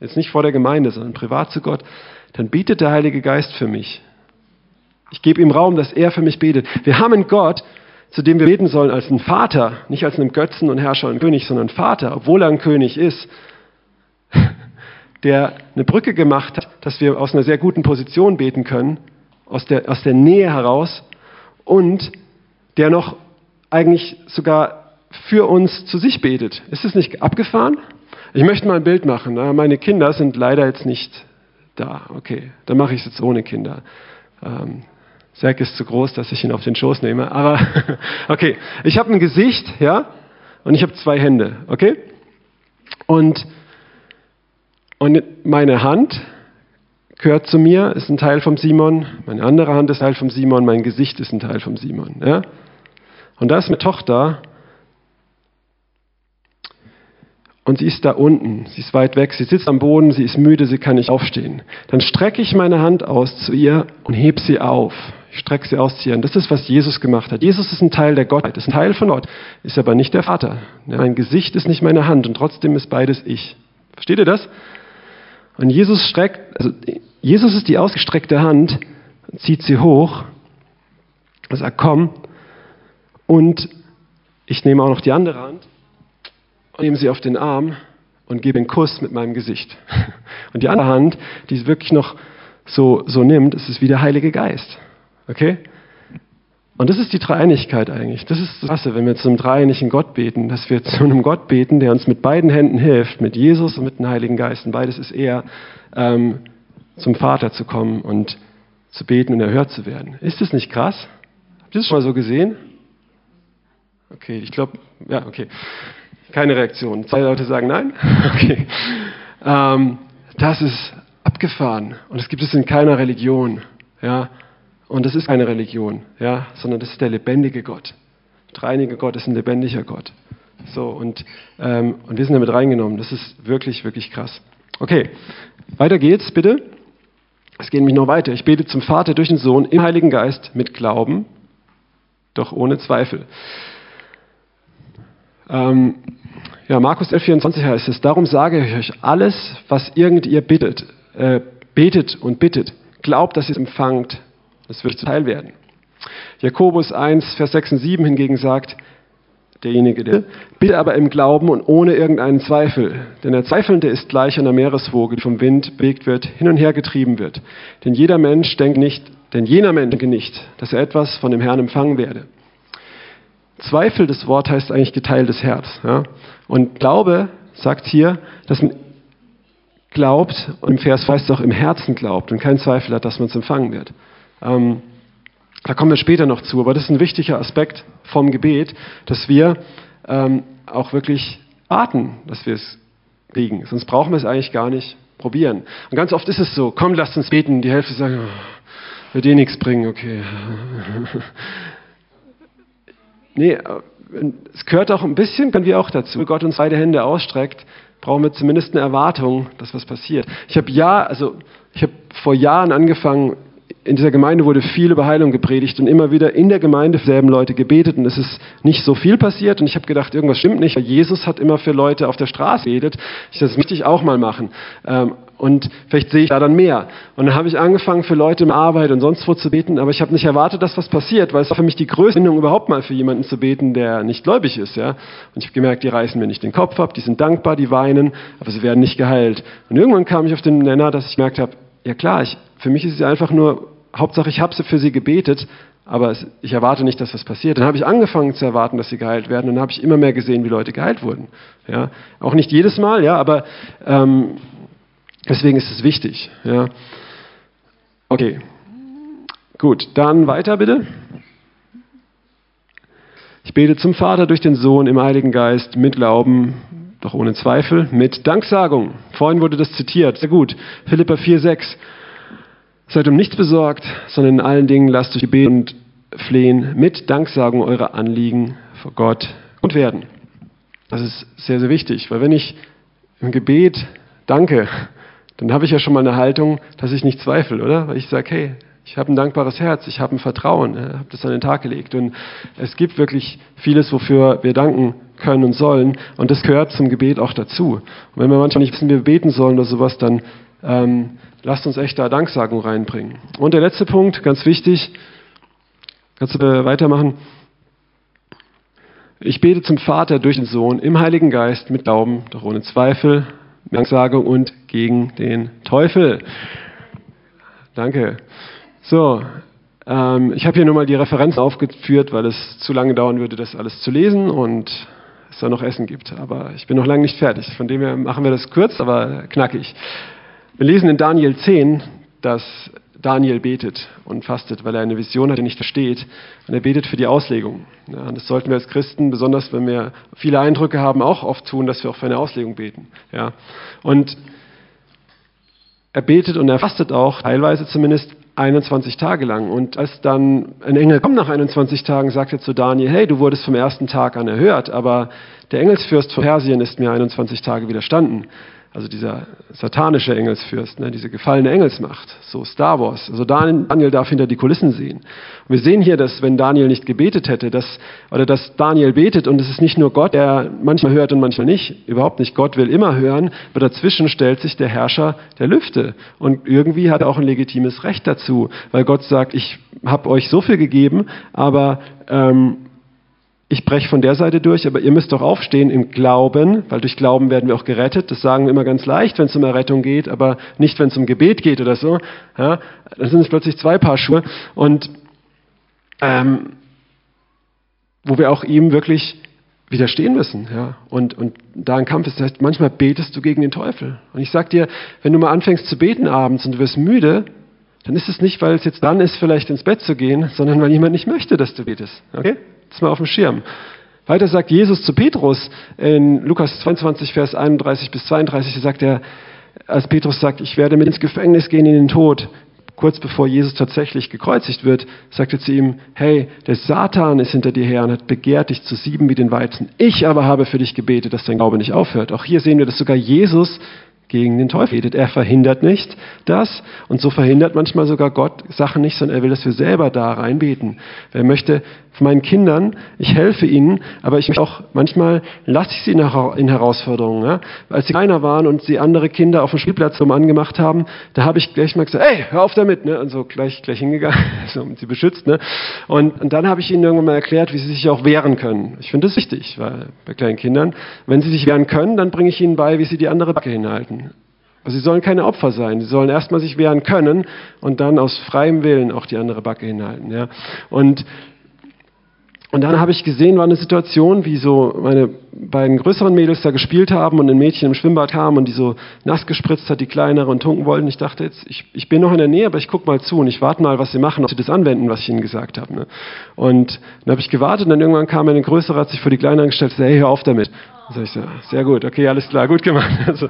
jetzt nicht vor der Gemeinde, sondern privat zu Gott, dann betet der Heilige Geist für mich. Ich gebe ihm Raum, dass er für mich betet. Wir haben einen Gott, zu dem wir beten sollen als einen Vater, nicht als einen Götzen und Herrscher und König, sondern Vater, obwohl er ein König ist, der eine Brücke gemacht hat, dass wir aus einer sehr guten Position beten können, aus der, aus der Nähe heraus und der noch eigentlich sogar für uns zu sich betet. Ist es nicht abgefahren? Ich möchte mal ein Bild machen. Meine Kinder sind leider jetzt nicht da. Okay, dann mache ich es jetzt ohne Kinder. Ähm, Zack ist zu groß, dass ich ihn auf den Schoß nehme. Aber okay, ich habe ein Gesicht, ja, und ich habe zwei Hände. Okay, und und meine Hand gehört zu mir, ist ein Teil vom Simon. Meine andere Hand ist Teil vom Simon. Mein Gesicht ist ein Teil vom Simon. Ja? Und da ist meine Tochter und sie ist da unten, sie ist weit weg, sie sitzt am Boden, sie ist müde, sie kann nicht aufstehen. Dann strecke ich meine Hand aus zu ihr und heb sie auf. Ich strecke sie aus zu ihr. Und das ist, was Jesus gemacht hat. Jesus ist ein Teil der Gottheit, ist ein Teil von Gott, ist aber nicht der Vater. Mein Gesicht ist nicht meine Hand und trotzdem ist beides ich. Versteht ihr das? Und Jesus streckt, also Jesus ist die ausgestreckte Hand, zieht sie hoch und sagt, komm. Und ich nehme auch noch die andere Hand nehme sie auf den Arm und gebe einen Kuss mit meinem Gesicht. Und die andere Hand, die es wirklich noch so, so nimmt, ist es wie der Heilige Geist. Okay? Und das ist die Dreieinigkeit eigentlich. Das ist das Krasse, wenn wir zum dreieinigen Gott beten, dass wir zu einem Gott beten, der uns mit beiden Händen hilft, mit Jesus und mit dem Heiligen Geist. Und beides ist eher, ähm, zum Vater zu kommen und zu beten und erhört zu werden. Ist das nicht krass? Habt ihr das schon mal so gesehen? Okay, ich glaube, ja, okay. Keine Reaktion. Zwei Leute sagen nein? Okay. Ähm, das ist abgefahren. Und das gibt es in keiner Religion. Ja? Und das ist keine Religion, ja? sondern das ist der lebendige Gott. Der dreinige Gott ist ein lebendiger Gott. So, und, ähm, und wir sind damit reingenommen. Das ist wirklich, wirklich krass. Okay, weiter geht's, bitte. Es geht nämlich noch weiter. Ich bete zum Vater durch den Sohn im Heiligen Geist mit Glauben, doch ohne Zweifel. Ähm, ja, Markus 11, 24 heißt es, darum sage ich euch, alles, was irgend ihr bittet, äh, betet und bittet, glaubt, dass ihr es empfangt, das wird zuteil werden. Jakobus 1, Vers 6 und 7 hingegen sagt, derjenige, der bitte aber im Glauben und ohne irgendeinen Zweifel. Denn der Zweifelnde ist gleich einer Meereswoge, die vom Wind bewegt wird, hin und her getrieben wird. Denn jeder Mensch denkt nicht, denn jener Mensch denke nicht, dass er etwas von dem Herrn empfangen werde. Zweifel, das Wort heißt eigentlich geteiltes Herz. Ja? Und Glaube sagt hier, dass man glaubt, und im Vers heißt es auch im Herzen glaubt und keinen Zweifel hat, dass man es empfangen wird. Ähm, da kommen wir später noch zu, aber das ist ein wichtiger Aspekt vom Gebet, dass wir ähm, auch wirklich warten, dass wir es kriegen. Sonst brauchen wir es eigentlich gar nicht probieren. Und ganz oft ist es so, komm, lasst uns beten. Die Hälfte sagen, oh, wird eh nichts bringen, okay. nee, äh, es gehört auch ein bisschen, können wir auch dazu. Wenn Gott uns beide Hände ausstreckt, brauchen wir zumindest eine Erwartung, dass was passiert. Ich habe ja, also ich habe vor Jahren angefangen, in dieser Gemeinde wurde viel über Heilung gepredigt und immer wieder in der Gemeinde selben Leute gebetet und es ist nicht so viel passiert und ich habe gedacht, irgendwas stimmt nicht, Jesus hat immer für Leute auf der Straße gebetet. Ich, das möchte ich auch mal machen. Ähm, und vielleicht sehe ich da dann mehr. Und dann habe ich angefangen, für Leute im Arbeit und sonst wo zu beten, aber ich habe nicht erwartet, dass was passiert, weil es war für mich die größte Bindung, überhaupt mal für jemanden zu beten, der nicht gläubig ist. Ja? Und ich habe gemerkt, die reißen mir nicht den Kopf ab, die sind dankbar, die weinen, aber sie werden nicht geheilt. Und irgendwann kam ich auf den Nenner, dass ich gemerkt habe, ja klar, ich, für mich ist es einfach nur Hauptsache, ich habe für sie gebetet, aber es, ich erwarte nicht, dass was passiert. Dann habe ich angefangen zu erwarten, dass sie geheilt werden und dann habe ich immer mehr gesehen, wie Leute geheilt wurden. Ja? Auch nicht jedes Mal, ja, aber ähm, deswegen ist es wichtig. Ja? Okay, gut, dann weiter bitte. Ich bete zum Vater durch den Sohn im Heiligen Geist mit Glauben, doch ohne Zweifel, mit Danksagung. Vorhin wurde das zitiert, sehr gut. Philippa 4, 6. Seid um nichts besorgt, sondern in allen Dingen lasst euch beten und flehen mit Danksagung eure Anliegen vor Gott und werden. Das ist sehr, sehr wichtig, weil wenn ich im Gebet danke, dann habe ich ja schon mal eine Haltung, dass ich nicht zweifle, oder? Weil ich sage, hey, ich habe ein dankbares Herz, ich habe ein Vertrauen, äh, habe das an den Tag gelegt. Und es gibt wirklich vieles, wofür wir danken können und sollen. Und das gehört zum Gebet auch dazu. Und wenn wir manchmal nicht wissen, wie wir beten sollen oder sowas, dann ähm, lasst uns echt da Danksagung reinbringen. Und der letzte Punkt, ganz wichtig, kannst du weitermachen. Ich bete zum Vater durch den Sohn im Heiligen Geist mit Glauben, doch ohne Zweifel, mit Danksagung und gegen den Teufel. Danke. So, ähm, ich habe hier nur mal die Referenzen aufgeführt, weil es zu lange dauern würde, das alles zu lesen und es da noch Essen gibt. Aber ich bin noch lange nicht fertig. Von dem her machen wir das kurz, aber knackig. Wir lesen in Daniel 10, dass Daniel betet und fastet, weil er eine Vision hat, die er nicht versteht. Und er betet für die Auslegung. Ja, und das sollten wir als Christen, besonders wenn wir viele Eindrücke haben, auch oft tun, dass wir auch für eine Auslegung beten. Ja. Und er betet und er fastet auch, teilweise zumindest, 21 Tage lang. Und als dann ein Engel kommt nach 21 Tagen, sagt er zu Daniel, hey, du wurdest vom ersten Tag an erhört, aber der Engelsfürst von Persien ist mir 21 Tage widerstanden also dieser satanische Engelsfürst, ne, diese gefallene Engelsmacht, so Star Wars. Also Daniel darf hinter die Kulissen sehen. Und wir sehen hier, dass wenn Daniel nicht gebetet hätte, dass, oder dass Daniel betet und es ist nicht nur Gott, der manchmal hört und manchmal nicht, überhaupt nicht. Gott will immer hören, aber dazwischen stellt sich der Herrscher der Lüfte. Und irgendwie hat er auch ein legitimes Recht dazu, weil Gott sagt, ich habe euch so viel gegeben, aber ähm, ich breche von der Seite durch, aber ihr müsst doch aufstehen im Glauben, weil durch Glauben werden wir auch gerettet. Das sagen wir immer ganz leicht, wenn es um Errettung geht, aber nicht, wenn es um Gebet geht oder so. Ja, dann sind es plötzlich zwei Paar Schuhe und ähm, wo wir auch ihm wirklich widerstehen müssen. Ja? Und, und da ein Kampf ist, das heißt, manchmal betest du gegen den Teufel. Und ich sag dir, wenn du mal anfängst zu beten abends und du wirst müde, dann ist es nicht, weil es jetzt dran ist, vielleicht ins Bett zu gehen, sondern weil jemand nicht möchte, dass du betest. Okay? Das mal auf dem Schirm. Weiter sagt Jesus zu Petrus in Lukas 22, Vers 31 bis 32, sagt er, als Petrus sagt, ich werde mit ins Gefängnis gehen in den Tod, kurz bevor Jesus tatsächlich gekreuzigt wird, sagt er zu ihm, hey, der Satan ist hinter dir her und hat begehrt, dich zu sieben wie den Weizen. Ich aber habe für dich gebetet, dass dein Glaube nicht aufhört. Auch hier sehen wir, dass sogar Jesus gegen den Teufel betet. Er verhindert nicht das und so verhindert manchmal sogar Gott Sachen nicht, sondern er will, dass wir selber da reinbeten. Er möchte meinen Kindern, ich helfe ihnen, aber ich möchte auch, manchmal lasse ich sie in Herausforderungen. Ja? Als sie kleiner waren und sie andere Kinder auf dem Spielplatz rum angemacht haben, da habe ich gleich mal gesagt, ey, hör auf damit, ne? und so gleich, gleich hingegangen, so, und sie beschützt. Ne? Und, und dann habe ich ihnen irgendwann mal erklärt, wie sie sich auch wehren können. Ich finde das wichtig, weil bei kleinen Kindern, wenn sie sich wehren können, dann bringe ich ihnen bei, wie sie die andere Backe hinhalten. Also sie sollen keine Opfer sein. Sie sollen erstmal sich wehren können und dann aus freiem Willen auch die andere Backe hinhalten. Ja? Und und dann habe ich gesehen, war eine Situation, wie so meine beiden größeren Mädels da gespielt haben und ein Mädchen im Schwimmbad kam und die so nass gespritzt hat, die kleinere und tunken wollten. Ich dachte jetzt, ich, ich bin noch in der Nähe, aber ich gucke mal zu und ich warte mal, was sie machen, ob sie das anwenden, was ich ihnen gesagt habe. Ne? Und dann habe ich gewartet und dann irgendwann kam eine größere, hat sich vor die kleinere gestellt und gesagt, hey, hör auf damit. Sage ich so, sehr gut, okay, alles klar, gut gemacht. Also,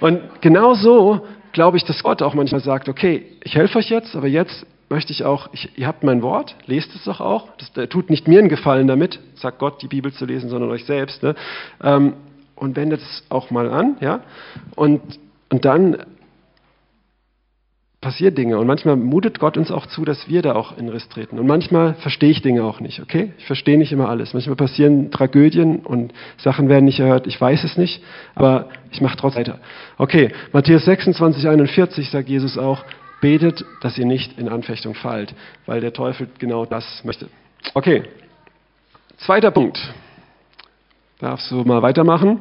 und genau so glaube ich, dass Gott auch manchmal sagt, okay, ich helfe euch jetzt, aber jetzt möchte ich auch, ich, ihr habt mein Wort, lest es doch auch. Das, der tut nicht mir einen Gefallen damit, sagt Gott, die Bibel zu lesen, sondern euch selbst. Ne? Ähm, und wendet es auch mal an, ja. Und, und dann passieren Dinge. Und manchmal mutet Gott uns auch zu, dass wir da auch in Riss treten. Und manchmal verstehe ich Dinge auch nicht, okay? Ich verstehe nicht immer alles. Manchmal passieren Tragödien und Sachen werden nicht erhört. Ich weiß es nicht, aber ich mache trotzdem weiter. Okay, Matthäus 26, 41 sagt Jesus auch, Betet, dass ihr nicht in Anfechtung fallt, weil der Teufel genau das möchte. Okay, zweiter Punkt. Darfst du mal weitermachen?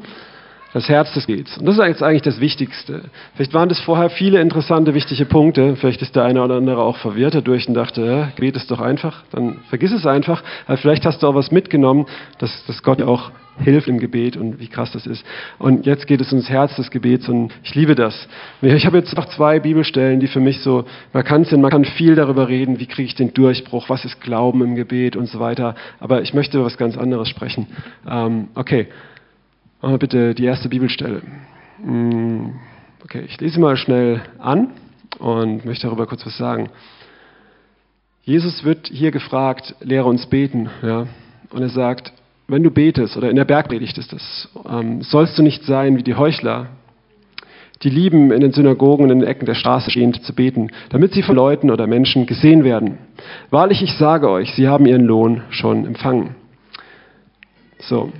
Das Herz des Gebets. Und das ist jetzt eigentlich das Wichtigste. Vielleicht waren das vorher viele interessante, wichtige Punkte. Vielleicht ist der eine oder andere auch verwirrt dadurch und dachte, ja, Gebet ist doch einfach. Dann vergiss es einfach. Aber vielleicht hast du auch was mitgenommen, dass, dass Gott auch hilft im Gebet und wie krass das ist. Und jetzt geht es ums Herz des Gebets und ich liebe das. Ich habe jetzt noch zwei Bibelstellen, die für mich so markant sind. Man kann viel darüber reden, wie kriege ich den Durchbruch, was ist Glauben im Gebet und so weiter. Aber ich möchte über was ganz anderes sprechen. Ähm, okay. Machen wir bitte die erste Bibelstelle. Mm, okay, ich lese mal schnell an und möchte darüber kurz was sagen. Jesus wird hier gefragt, lehre uns beten. Ja? Und er sagt, wenn du betest, oder in der Bergpredigt ist das, ähm, sollst du nicht sein wie die Heuchler, die lieben, in den Synagogen und in den Ecken der Straße stehend zu beten, damit sie von Leuten oder Menschen gesehen werden. Wahrlich, ich sage euch, sie haben ihren Lohn schon empfangen. So,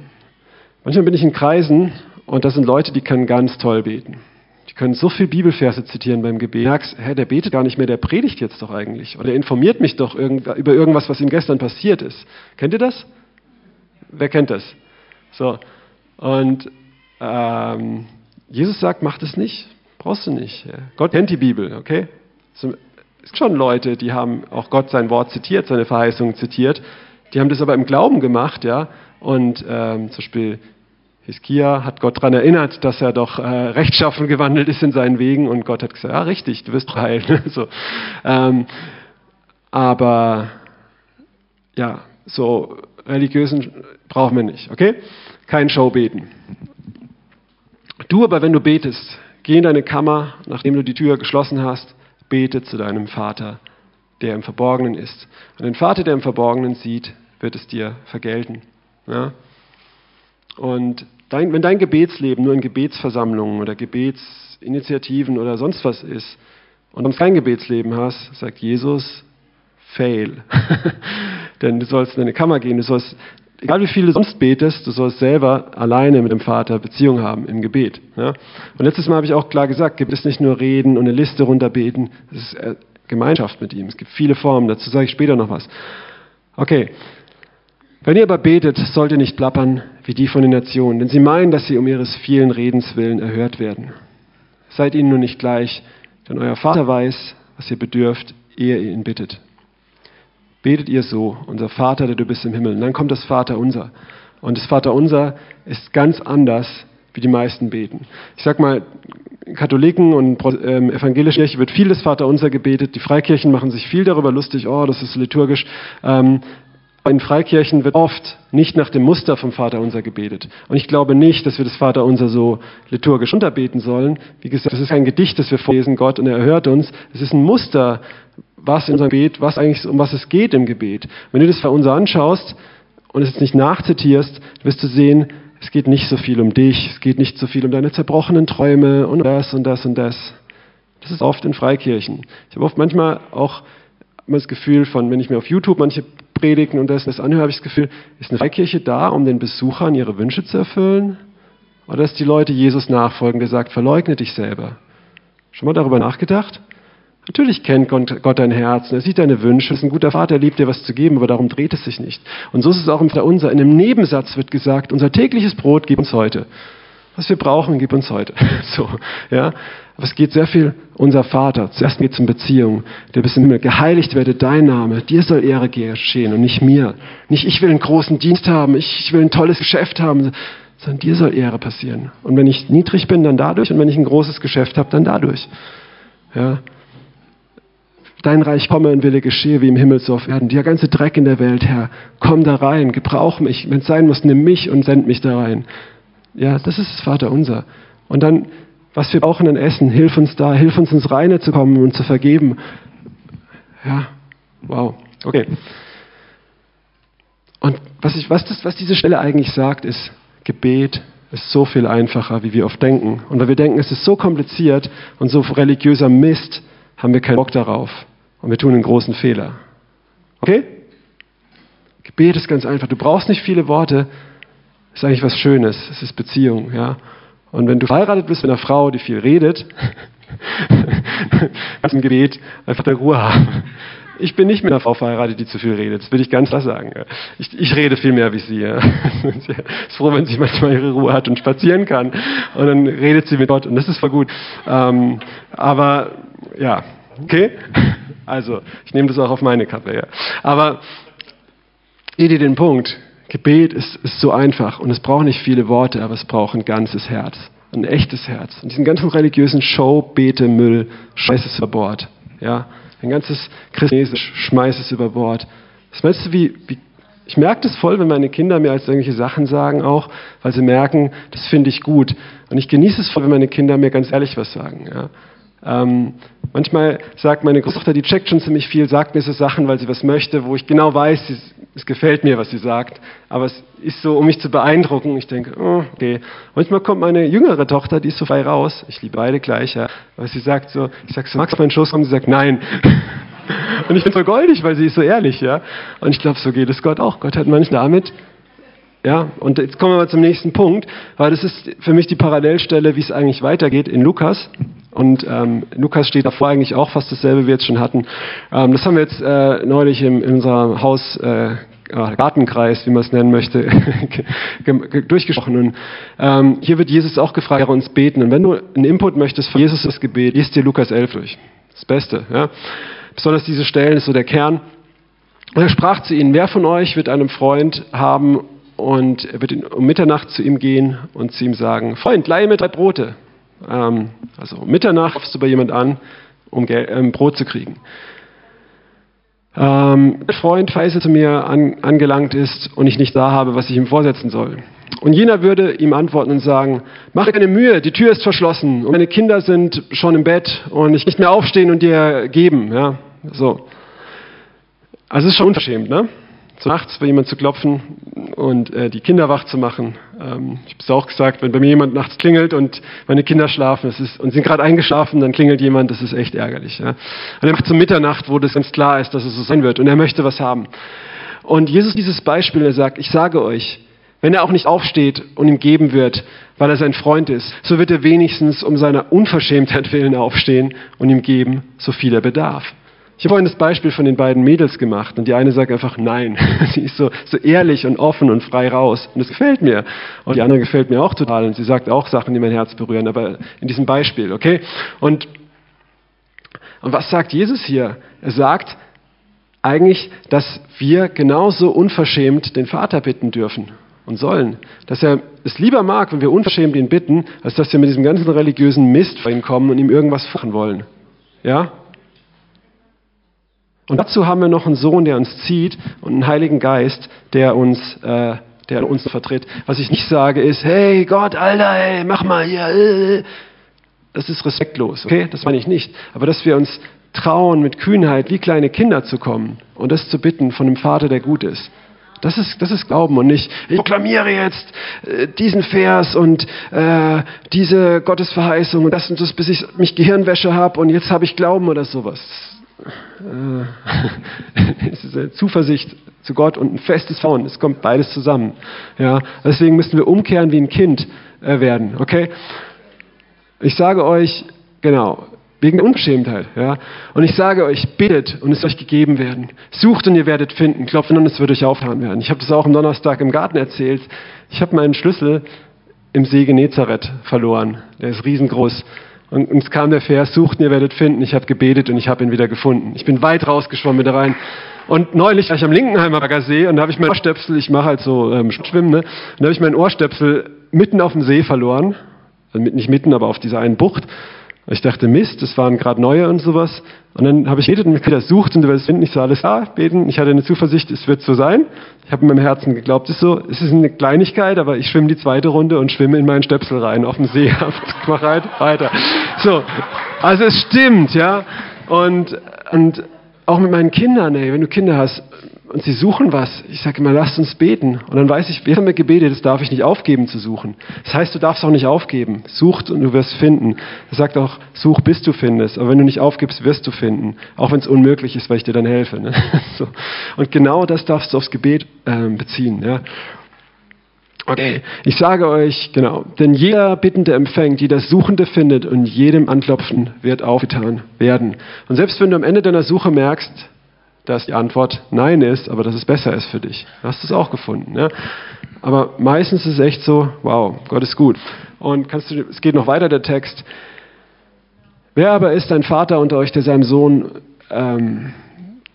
Manchmal bin ich in Kreisen und das sind Leute, die können ganz toll beten. Die können so viel Bibelverse zitieren beim Gebet. Du merkst, hä, der betet gar nicht mehr, der predigt jetzt doch eigentlich. Oder er informiert mich doch über irgendwas, was ihm gestern passiert ist. Kennt ihr das? Wer kennt das? So. Und ähm, Jesus sagt, mach das nicht. Brauchst du nicht. Ja. Gott kennt die Bibel, okay? Es gibt schon Leute, die haben auch Gott sein Wort zitiert, seine Verheißungen zitiert. Die haben das aber im Glauben gemacht, ja. Und ähm, zum Beispiel Hiskia hat Gott daran erinnert, dass er doch äh, rechtschaffen gewandelt ist in seinen Wegen und Gott hat gesagt, ja richtig, du wirst heilen. so. Ähm, aber ja, so religiösen brauchen wir nicht, okay? Kein Showbeten. Du aber, wenn du betest, geh in deine Kammer, nachdem du die Tür geschlossen hast, bete zu deinem Vater, der im Verborgenen ist. Und den Vater, der im Verborgenen sieht, wird es dir vergelten. Ja? Und dein, wenn dein Gebetsleben nur in Gebetsversammlungen oder Gebetsinitiativen oder sonst was ist und du kein Gebetsleben hast, sagt Jesus, fail. Denn du sollst in eine Kammer gehen, du sollst, egal wie viel du sonst betest, du sollst selber alleine mit dem Vater Beziehung haben im Gebet. Ja? Und letztes Mal habe ich auch klar gesagt, gibt es nicht nur reden und eine Liste runterbeten, es ist äh, Gemeinschaft mit ihm. Es gibt viele Formen, dazu sage ich später noch was. Okay, wenn ihr aber betet, sollt ihr nicht plappern wie die von den Nationen, denn sie meinen, dass sie um ihres vielen Redens willen erhört werden. Seid ihnen nur nicht gleich, denn euer Vater weiß, was ihr bedürft, ehe ihr ihn bittet. Betet ihr so, unser Vater, der du bist im Himmel. Und dann kommt das Vater unser. Und das Vater unser ist ganz anders, wie die meisten beten. Ich sag mal, Katholiken und ähm, evangelische Kirche wird viel das Vater unser gebetet. Die Freikirchen machen sich viel darüber lustig, oh, das ist liturgisch. Ähm, in Freikirchen wird oft nicht nach dem Muster vom Vater unser gebetet. Und ich glaube nicht, dass wir das Vater unser so liturgisch unterbeten sollen. Wie gesagt, das ist kein Gedicht, das wir vorlesen Gott und er hört uns. Es ist ein Muster, was in unserem Gebet, was eigentlich, um was es geht im Gebet. Wenn du das Vater unser anschaust und es jetzt nicht nachzitierst, wirst du sehen, es geht nicht so viel um dich, es geht nicht so viel um deine zerbrochenen Träume und das und das und das. Das ist oft in Freikirchen. Ich habe oft manchmal auch das Gefühl von, wenn ich mir auf YouTube manche Predigen und das, das anhöre, habe ich das Gefühl, ist eine Freikirche da, um den Besuchern ihre Wünsche zu erfüllen? Oder ist die Leute Jesus nachfolgen, der sagt, verleugne dich selber? Schon mal darüber nachgedacht? Natürlich kennt Gott dein Herz, er sieht deine Wünsche, ist ein guter Vater, er liebt dir was zu geben, aber darum dreht es sich nicht. Und so ist es auch im Unser. In einem Nebensatz wird gesagt, unser tägliches Brot gib uns heute. Was wir brauchen, gib uns heute. So, ja. Aber es geht sehr viel unser Vater. Zuerst geht es um Beziehung. Der bist im Himmel. Geheiligt werde dein Name. Dir soll Ehre geschehen und nicht mir. Nicht ich will einen großen Dienst haben. Ich will ein tolles Geschäft haben. Sondern dir soll Ehre passieren. Und wenn ich niedrig bin, dann dadurch. Und wenn ich ein großes Geschäft habe, dann dadurch. Ja. Dein Reich komme und Wille geschehe wie im Himmel so auf Erden. Der ganze Dreck in der Welt, Herr, komm da rein, gebrauch mich. Wenn es sein muss, nimm mich und send mich da rein. Ja, das ist das Vater unser. Und dann, was wir brauchen an Essen, hilf uns da, hilf uns ins Reine zu kommen und zu vergeben. Ja, wow, okay. Und was, ich, was, das, was diese Stelle eigentlich sagt, ist, Gebet ist so viel einfacher, wie wir oft denken. Und weil wir denken, es ist so kompliziert und so religiöser Mist, haben wir keinen Bock darauf. Und wir tun einen großen Fehler. Okay? Gebet ist ganz einfach. Du brauchst nicht viele Worte. Ist eigentlich was Schönes. Es ist Beziehung, ja. Und wenn du verheiratet bist mit einer Frau, die viel redet, kannst du im Gebet einfach der Ruhe haben. Ich bin nicht mit einer Frau verheiratet, die zu viel redet. Das will ich ganz klar sagen. Ich, ich rede viel mehr wie sie. Sie ist froh, wenn sie manchmal ihre Ruhe hat und spazieren kann. Und dann redet sie mit Gott und das ist voll gut. Ähm, aber ja, okay? Also, ich nehme das auch auf meine Kappe, ja. Aber, ihr den Punkt? Gebet ist, ist so einfach und es braucht nicht viele Worte, aber es braucht ein ganzes Herz. Ein echtes Herz. Und diesen ganzen religiösen Show, Bete, Müll, schmeiß es über Bord. Ja? Ein ganzes Christnesisch, schmeiß es über Bord. Das weißt du, wie, wie ich merke das voll, wenn meine Kinder mir als irgendwelche Sachen sagen auch, weil sie merken, das finde ich gut. Und ich genieße es voll, wenn meine Kinder mir ganz ehrlich was sagen. Ja? Ähm, manchmal sagt meine Großtochter, die checkt schon ziemlich viel, sagt mir so Sachen, weil sie was möchte, wo ich genau weiß, sie, es gefällt mir, was sie sagt. Aber es ist so, um mich zu beeindrucken. Ich denke, oh, okay. Manchmal kommt meine jüngere Tochter, die ist so frei raus. Ich liebe beide gleich, ja. Aber sie sagt so, ich sag so, magst du meinen Schoß kommen? Sie sagt, nein. Und ich bin so goldig, weil sie ist so ehrlich, ja. Und ich glaube, so geht es Gott auch. Gott hat manchmal damit ja, und jetzt kommen wir mal zum nächsten Punkt, weil das ist für mich die Parallelstelle, wie es eigentlich weitergeht in Lukas. Und ähm, Lukas steht davor eigentlich auch fast dasselbe, wie wir jetzt schon hatten. Ähm, das haben wir jetzt äh, neulich im, in unserem Haus äh, Gartenkreis, wie man es nennen möchte, durchgesprochen. Und ähm, hier wird Jesus auch gefragt, er uns beten. Und wenn du einen Input möchtest von Jesus das Gebet, liest dir Lukas 11 durch. Das Beste. Ja? Besonders diese Stellen ist so der Kern. Und er sprach zu ihnen, wer von euch wird einem Freund haben und er wird um Mitternacht zu ihm gehen und zu ihm sagen, Freund, leihe mir drei Brote. Ähm, also um Mitternacht rufst du bei jemand an, um Geld, ähm, Brot zu kriegen. Ähm, der Freund Feise zu mir an, angelangt ist und ich nicht da habe, was ich ihm vorsetzen soll. Und jener würde ihm antworten und sagen, mach dir keine Mühe, die Tür ist verschlossen und meine Kinder sind schon im Bett und ich nicht mehr aufstehen und dir geben. Ja, so. Also es ist schon unverschämt, ne? So nachts bei jemand zu klopfen und äh, die Kinder wach zu machen. Ähm, ich habe es auch gesagt, wenn bei mir jemand nachts klingelt und meine Kinder schlafen es ist, und sind gerade eingeschlafen, dann klingelt jemand, das ist echt ärgerlich. Ja? Und er macht zur Mitternacht, wo das ganz klar ist, dass es so sein wird und er möchte was haben. Und Jesus dieses Beispiel, er sagt, ich sage euch, wenn er auch nicht aufsteht und ihm geben wird, weil er sein Freund ist, so wird er wenigstens um seiner Unverschämtheit willen aufstehen und ihm geben, so viel er bedarf. Ich habe vorhin das Beispiel von den beiden Mädels gemacht und die eine sagt einfach nein. sie ist so, so ehrlich und offen und frei raus und das gefällt mir. Und die andere gefällt mir auch total und sie sagt auch Sachen, die mein Herz berühren, aber in diesem Beispiel, okay? Und, und was sagt Jesus hier? Er sagt eigentlich, dass wir genauso unverschämt den Vater bitten dürfen und sollen. Dass er es lieber mag, wenn wir unverschämt ihn bitten, als dass wir mit diesem ganzen religiösen Mist vor ihn kommen und ihm irgendwas machen wollen. Ja? Und dazu haben wir noch einen Sohn, der uns zieht und einen Heiligen Geist, der uns, äh, der uns vertritt. Was ich nicht sage ist, hey Gott, Alter, hey, mach mal hier. Äh. Das ist respektlos, okay? Das meine ich nicht. Aber dass wir uns trauen, mit Kühnheit wie kleine Kinder zu kommen und das zu bitten von einem Vater, der gut ist. Das ist, das ist Glauben und nicht, ich proklamiere jetzt äh, diesen Vers und äh, diese Gottesverheißung und das und das, bis ich mich Gehirnwäsche habe und jetzt habe ich Glauben oder sowas. Äh, es ist eine Zuversicht zu Gott und ein festes Vertrauen. Es kommt beides zusammen. Ja, deswegen müssen wir umkehren wie ein Kind äh, werden. Okay? Ich sage euch, genau, wegen der Unverschämtheit. Ja? Und ich sage euch, bittet und es euch gegeben werden. Sucht und ihr werdet finden. Klopft und es wird euch aufhören werden. Ich habe das auch am Donnerstag im Garten erzählt. Ich habe meinen Schlüssel im See Genezareth verloren. Der ist riesengroß. Und uns kam der Vers, sucht ihr werdet finden. Ich habe gebetet und ich habe ihn wieder gefunden. Ich bin weit rausgeschwommen wieder rein. Und neulich war ich am Linkenheimer See und da habe ich mein Ohrstöpsel, ich mache halt so ähm, Schwimmen, ne? und da habe ich mein Ohrstöpsel mitten auf dem See verloren. Also nicht mitten, aber auf dieser einen Bucht. Ich dachte, Mist, das waren gerade neue und sowas. Und dann habe ich betet und mich wieder sucht und du wirst finden. Ich so, alles klar, beten. Ich hatte eine Zuversicht, es wird so sein. Ich habe in meinem Herzen geglaubt, es ist so. Es ist eine Kleinigkeit, aber ich schwimme die zweite Runde und schwimme in meinen Stöpsel rein auf dem See. Mach halt weiter. So, also es stimmt, ja. Und, und auch mit meinen Kindern, ey, wenn du Kinder hast, und sie suchen was. Ich sage immer, lasst uns beten. Und dann weiß ich, wir haben mir gebetet, das darf ich nicht aufgeben zu suchen. Das heißt, du darfst auch nicht aufgeben. Sucht und du wirst finden. Er sagt auch, such bis du findest. Aber wenn du nicht aufgibst, wirst du finden. Auch wenn es unmöglich ist, weil ich dir dann helfe. Ne? So. Und genau das darfst du aufs Gebet ähm, beziehen. Ja? Okay, ich sage euch, genau, denn jeder Bittende empfängt, jeder Suchende findet und jedem Anklopfen wird aufgetan werden. Und selbst wenn du am Ende deiner Suche merkst, dass die Antwort Nein ist, aber dass es besser ist für dich. Hast du es auch gefunden. Ja? Aber meistens ist es echt so, wow, Gott ist gut. Und kannst du, es geht noch weiter, der Text. Wer aber ist ein Vater unter euch, der seinem Sohn ähm,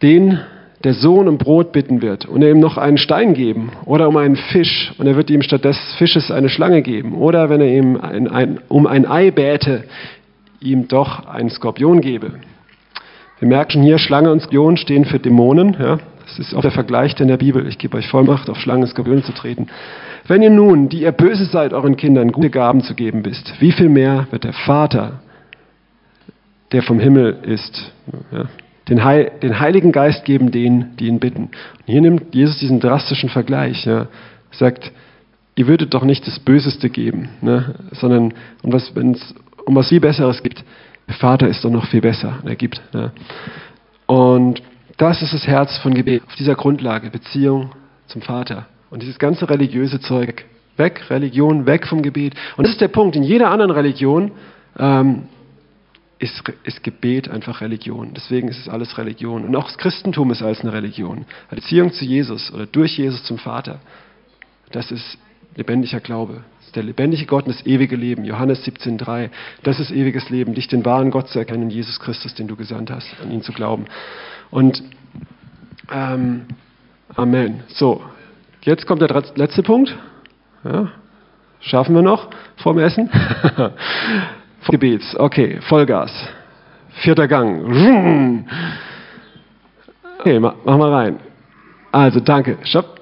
den der Sohn um Brot bitten wird und er ihm noch einen Stein geben oder um einen Fisch und er wird ihm statt des Fisches eine Schlange geben oder wenn er ihm ein, ein, um ein Ei bäte, ihm doch einen Skorpion gebe. Wir merken hier, Schlange und Skorpion stehen für Dämonen. Ja? Das ist auch der Vergleich in der Bibel. Ich gebe euch Vollmacht, auf Schlangen und Skorpione zu treten. Wenn ihr nun, die ihr böse seid, euren Kindern gute Gaben zu geben wisst, wie viel mehr wird der Vater, der vom Himmel ist, ja, den, Heil, den, Heiligen Geist geben denen, die ihn bitten. Und hier nimmt Jesus diesen drastischen Vergleich. Ja, sagt, ihr würdet doch nicht das Böseste geben, ne, sondern um was, um was viel Besseres gibt, der Vater ist doch noch viel besser, er gibt. Ne? Und das ist das Herz von Gebet. Auf dieser Grundlage, Beziehung zum Vater. Und dieses ganze religiöse Zeug, weg, Religion, weg vom Gebet. Und das ist der Punkt. In jeder anderen Religion ähm, ist, ist, Gebet einfach Religion. Deswegen ist es alles Religion. Und auch das Christentum ist alles eine Religion. Beziehung zu Jesus oder durch Jesus zum Vater, das ist lebendiger Glaube der lebendige Gott und das ewige Leben. Johannes 17,3. Das ist ewiges Leben, dich den wahren Gott zu erkennen, Jesus Christus, den du gesandt hast, an ihn zu glauben. Und ähm, Amen. So, jetzt kommt der letzte Punkt. Ja, schaffen wir noch vorm Essen? Gebets. Okay, Vollgas. Vierter Gang. Okay, mach mal rein. Also, danke. Stopp.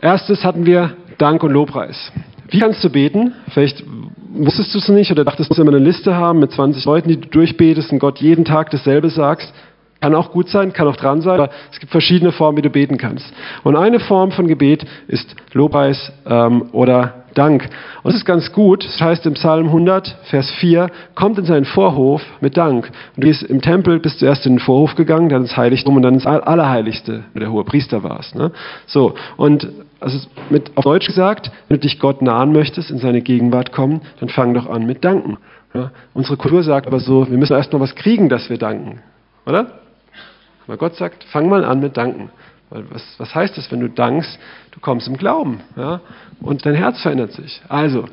Erstes hatten wir Dank und Lobpreis. Wie kannst du beten? Vielleicht wusstest du es nicht oder dachtest, du musst immer eine Liste haben mit 20 Leuten, die du durchbetest und Gott jeden Tag dasselbe sagst. Kann auch gut sein, kann auch dran sein, aber es gibt verschiedene Formen, wie du beten kannst. Und eine Form von Gebet ist Lobpreis ähm, oder Dank. Und das ist ganz gut. Das heißt im Psalm 100, Vers 4, kommt in seinen Vorhof mit Dank. Und du bist im Tempel, bist zuerst in den Vorhof gegangen, dann ins Heiligtum und dann ins Allerheiligste, wo der hohe Priester warst. Ne? So, und also mit, auf Deutsch gesagt, wenn du dich Gott nahen möchtest, in seine Gegenwart kommen, dann fang doch an mit Danken. Ja? Unsere Kultur sagt aber so, wir müssen erst noch was kriegen, dass wir danken. Oder? Aber Gott sagt, fang mal an mit Danken. Weil was, was heißt das, wenn du dankst? Du kommst im Glauben. Ja? Und dein Herz verändert sich. Also,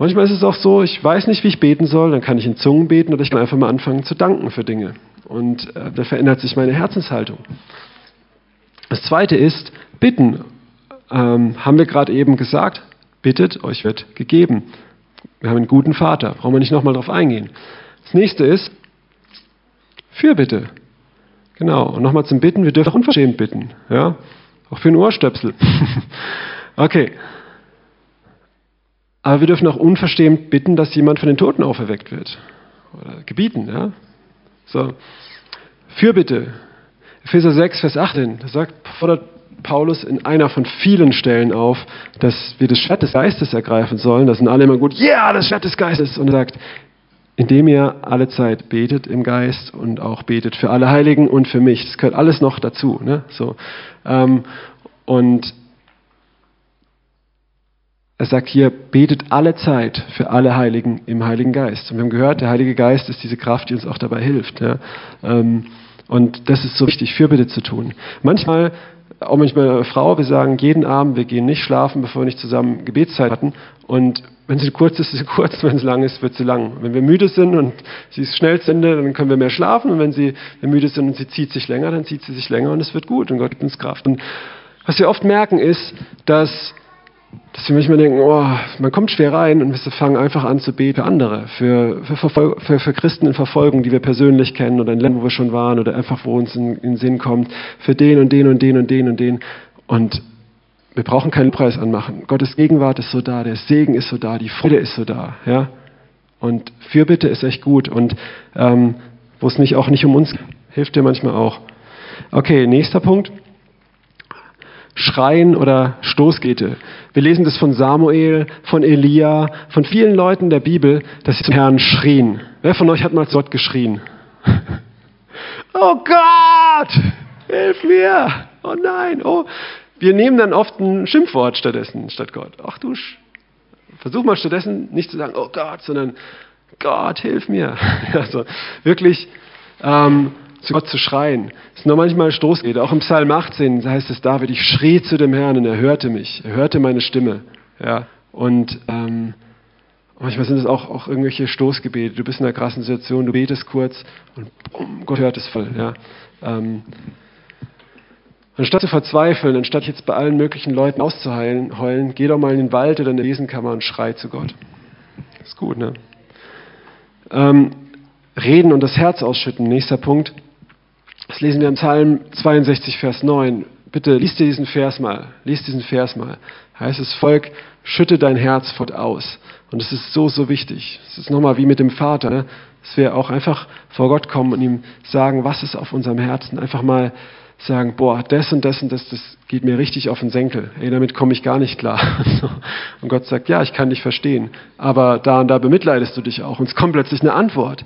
manchmal ist es auch so, ich weiß nicht, wie ich beten soll, dann kann ich in Zungen beten oder ich kann einfach mal anfangen zu danken für Dinge. Und äh, da verändert sich meine Herzenshaltung. Das zweite ist bitten. Ähm, haben wir gerade eben gesagt, bittet, euch wird gegeben. Wir haben einen guten Vater, brauchen wir nicht nochmal drauf eingehen. Das nächste ist Fürbitte. Genau, und nochmal zum Bitten, wir dürfen auch unverschämt bitten. Ja? Auch für einen Ohrstöpsel. okay. Aber wir dürfen auch unverschämt bitten, dass jemand von den Toten auferweckt wird. Oder gebieten, ja. So. Fürbitte. Epheser 6, Vers 18, da sagt, fordert Paulus in einer von vielen Stellen auf, dass wir das Schwert des Geistes ergreifen sollen. Das sind alle immer gut, ja, yeah, das Schwert des Geistes. Und er sagt, indem ihr alle Zeit betet im Geist und auch betet für alle Heiligen und für mich. Das gehört alles noch dazu. Ne? So, ähm, und er sagt hier, betet alle Zeit für alle Heiligen im Heiligen Geist. Und wir haben gehört, der Heilige Geist ist diese Kraft, die uns auch dabei hilft. Ja? Ähm, und das ist so wichtig, Fürbitte zu tun. Manchmal, auch manchmal eine Frau, wir sagen jeden Abend, wir gehen nicht schlafen, bevor wir nicht zusammen Gebetszeit hatten. Und wenn sie kurz ist, ist sie kurz, wenn sie lang ist, wird sie lang. Wenn wir müde sind und sie ist schnell zu Ende, dann können wir mehr schlafen. Und wenn sie wir müde sind und sie zieht sich länger, dann zieht sie sich länger und es wird gut und Gott gibt uns Kraft. Und was wir oft merken ist, dass dass wir manchmal denken, oh, man kommt schwer rein und wir fangen einfach an zu beten für andere, für, für, für, für, Christen in Verfolgung, die wir persönlich kennen oder in Ländern, wo wir schon waren oder einfach, wo uns in, in den Sinn kommt, für den und den und den und den und den. Und wir brauchen keinen Preis anmachen. Gottes Gegenwart ist so da, der Segen ist so da, die Freude ist so da. Ja? Und Fürbitte ist echt gut. Und ähm, wo es nicht auch nicht um uns geht, hilft dir manchmal auch. Okay, nächster Punkt. Schreien oder Stoßgete. Wir lesen das von Samuel, von Elia, von vielen Leuten der Bibel, dass sie zum Herrn schrien. Wer von euch hat mal zu Gott geschrien? oh Gott, hilf mir! Oh nein, oh. Wir nehmen dann oft ein Schimpfwort stattdessen, statt Gott. Ach du, versuch mal stattdessen nicht zu sagen, oh Gott, sondern Gott, hilf mir. Also wirklich ähm, zu Gott zu schreien. Es ist nur manchmal Stoßrede. Auch im Psalm 18 heißt es David, ich schrie zu dem Herrn und er hörte mich. Er hörte meine Stimme. Ja. Und ähm, manchmal sind es auch, auch irgendwelche Stoßgebete. Du bist in einer krassen Situation, du betest kurz und boom, Gott hört es voll. Ja. Ähm, Anstatt zu verzweifeln, anstatt jetzt bei allen möglichen Leuten auszuheulen, geh doch mal in den Wald oder in die Lesenkammer und schrei zu Gott. ist gut, ne? Ähm, reden und das Herz ausschütten. Nächster Punkt. Das lesen wir im Psalm 62, Vers 9. Bitte liest dir diesen Vers mal. Lies diesen Vers mal. Heißt es, Volk, schütte dein Herz fort aus. Und es ist so, so wichtig. Es ist nochmal wie mit dem Vater, ne? dass wir auch einfach vor Gott kommen und ihm sagen, was ist auf unserem Herzen. Einfach mal sagen, boah, das und das und das, das geht mir richtig auf den Senkel. Ey, damit komme ich gar nicht klar. Und Gott sagt, ja, ich kann dich verstehen. Aber da und da bemitleidest du dich auch. Und es kommt plötzlich eine Antwort.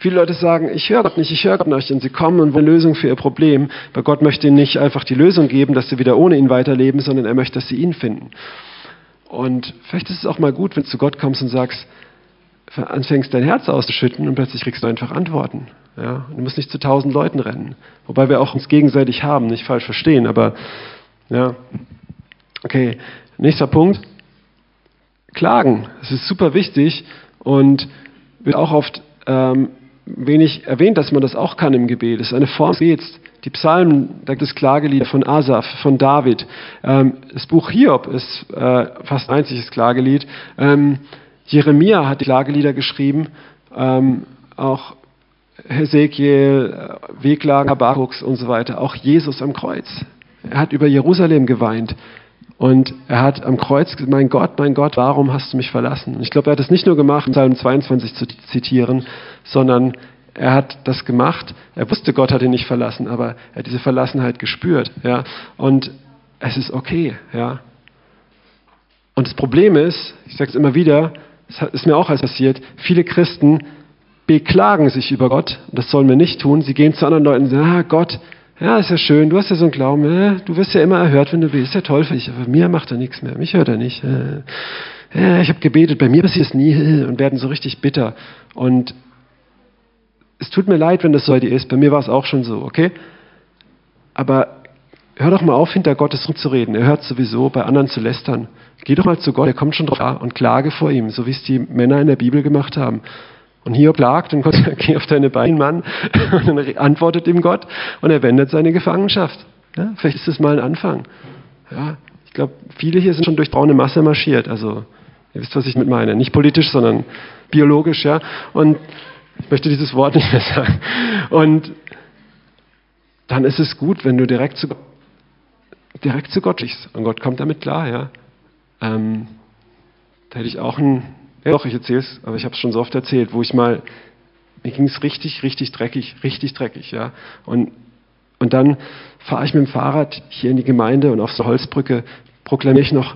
Viele Leute sagen, ich höre Gott nicht, ich höre Gott nicht. Und sie kommen und wollen eine Lösung für ihr Problem. Weil Gott möchte ihnen nicht einfach die Lösung geben, dass sie wieder ohne ihn weiterleben, sondern er möchte, dass sie ihn finden. Und vielleicht ist es auch mal gut, wenn du zu Gott kommst und sagst, anfängst dein Herz auszuschütten und plötzlich kriegst du einfach Antworten. Ja? Du musst nicht zu tausend Leuten rennen. Wobei wir auch uns gegenseitig haben, nicht falsch verstehen, aber ja. Okay, nächster Punkt. Klagen. Das ist super wichtig und wird auch oft ähm, wenig erwähnt, dass man das auch kann im Gebet. Das ist eine Form des Gebets. Die Psalmen, da gibt es Klagelieder von Asaf, von David. Ähm, das Buch Hiob ist äh, fast ein einziges Klagelied. Ähm, Jeremia hat die Klagelieder geschrieben. Ähm, auch Hesekiel, äh, Weglagen Habakkuk und so weiter. Auch Jesus am Kreuz. Er hat über Jerusalem geweint. Und er hat am Kreuz gesagt, mein Gott, mein Gott, warum hast du mich verlassen? Und ich glaube, er hat es nicht nur gemacht, um Psalm 22 zu zitieren, sondern er hat das gemacht. Er wusste, Gott hat ihn nicht verlassen, aber er hat diese Verlassenheit gespürt. Ja? Und es ist okay. Ja? Und das Problem ist, ich sage es immer wieder, es ist mir auch alles passiert, viele Christen beklagen sich über Gott. Das sollen wir nicht tun. Sie gehen zu anderen Leuten und sagen, ah Gott, ja, ist ja schön, du hast ja so einen Glauben, ja, du wirst ja immer erhört, wenn du bist, ist ja toll für dich, aber mir macht er nichts mehr, mich hört er nicht. Ja, ich habe gebetet, bei mir passiert es nie und werden so richtig bitter. Und es tut mir leid, wenn das so ist, bei mir war es auch schon so, okay? Aber hör doch mal auf, hinter Gottes rumzureden. Er hört sowieso, bei anderen zu lästern. Geh doch mal zu Gott, er kommt schon drauf und klage vor ihm, so wie es die Männer in der Bibel gemacht haben. Und Hiob klagt und Gott sagt, geh auf deine Beine, Mann. Und dann antwortet ihm Gott und er wendet seine Gefangenschaft. Ja, vielleicht ist das mal ein Anfang. Ja, ich glaube, viele hier sind schon durch braune Masse marschiert. Also, ihr wisst, was ich mit meine. Nicht politisch, sondern biologisch, ja. Und ich möchte dieses Wort nicht mehr sagen. Und dann ist es gut, wenn du direkt zu, direkt zu Gott sprichst. Und Gott kommt damit klar, ja. Ähm, da hätte ich auch ein ja, doch, ich erzähle es, aber ich habe es schon so oft erzählt, wo ich mal, mir ging es richtig, richtig dreckig, richtig dreckig, ja. Und Und dann fahre ich mit dem Fahrrad hier in die Gemeinde und auf so Holzbrücke proklamiere ich noch,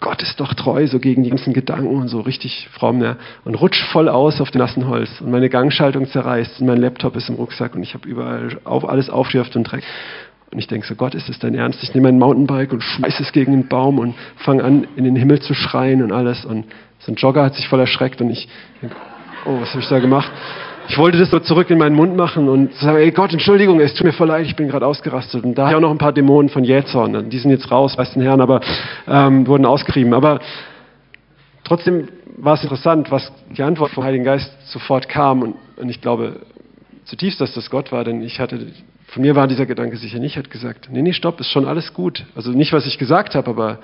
Gott ist doch treu, so gegen die ganzen Gedanken und so richtig fromm, ja. Und rutsch voll aus auf dem nassen Holz. Und meine Gangschaltung zerreißt und mein Laptop ist im Rucksack und ich habe überall auf, alles aufschürft und Dreck. Und ich denke so, Gott, ist das dein Ernst? Ich nehme mein Mountainbike und schmeiße es gegen den Baum und fange an, in den Himmel zu schreien und alles. Und so ein Jogger hat sich voll erschreckt und ich oh, was habe ich da gemacht? Ich wollte das so zurück in meinen Mund machen und sagen, ey Gott, Entschuldigung, es tut mir voll leid, ich bin gerade ausgerastet. Und da habe ich auch noch ein paar Dämonen von Jähzorn. Die sind jetzt raus, weiß den Herrn, aber ähm, wurden ausgerieben. Aber trotzdem war es interessant, was die Antwort vom Heiligen Geist sofort kam. Und, und ich glaube zutiefst, dass das Gott war, denn ich hatte, von mir war dieser Gedanke sicher nicht, hat gesagt, nee, nee, stopp, ist schon alles gut. Also nicht, was ich gesagt habe, aber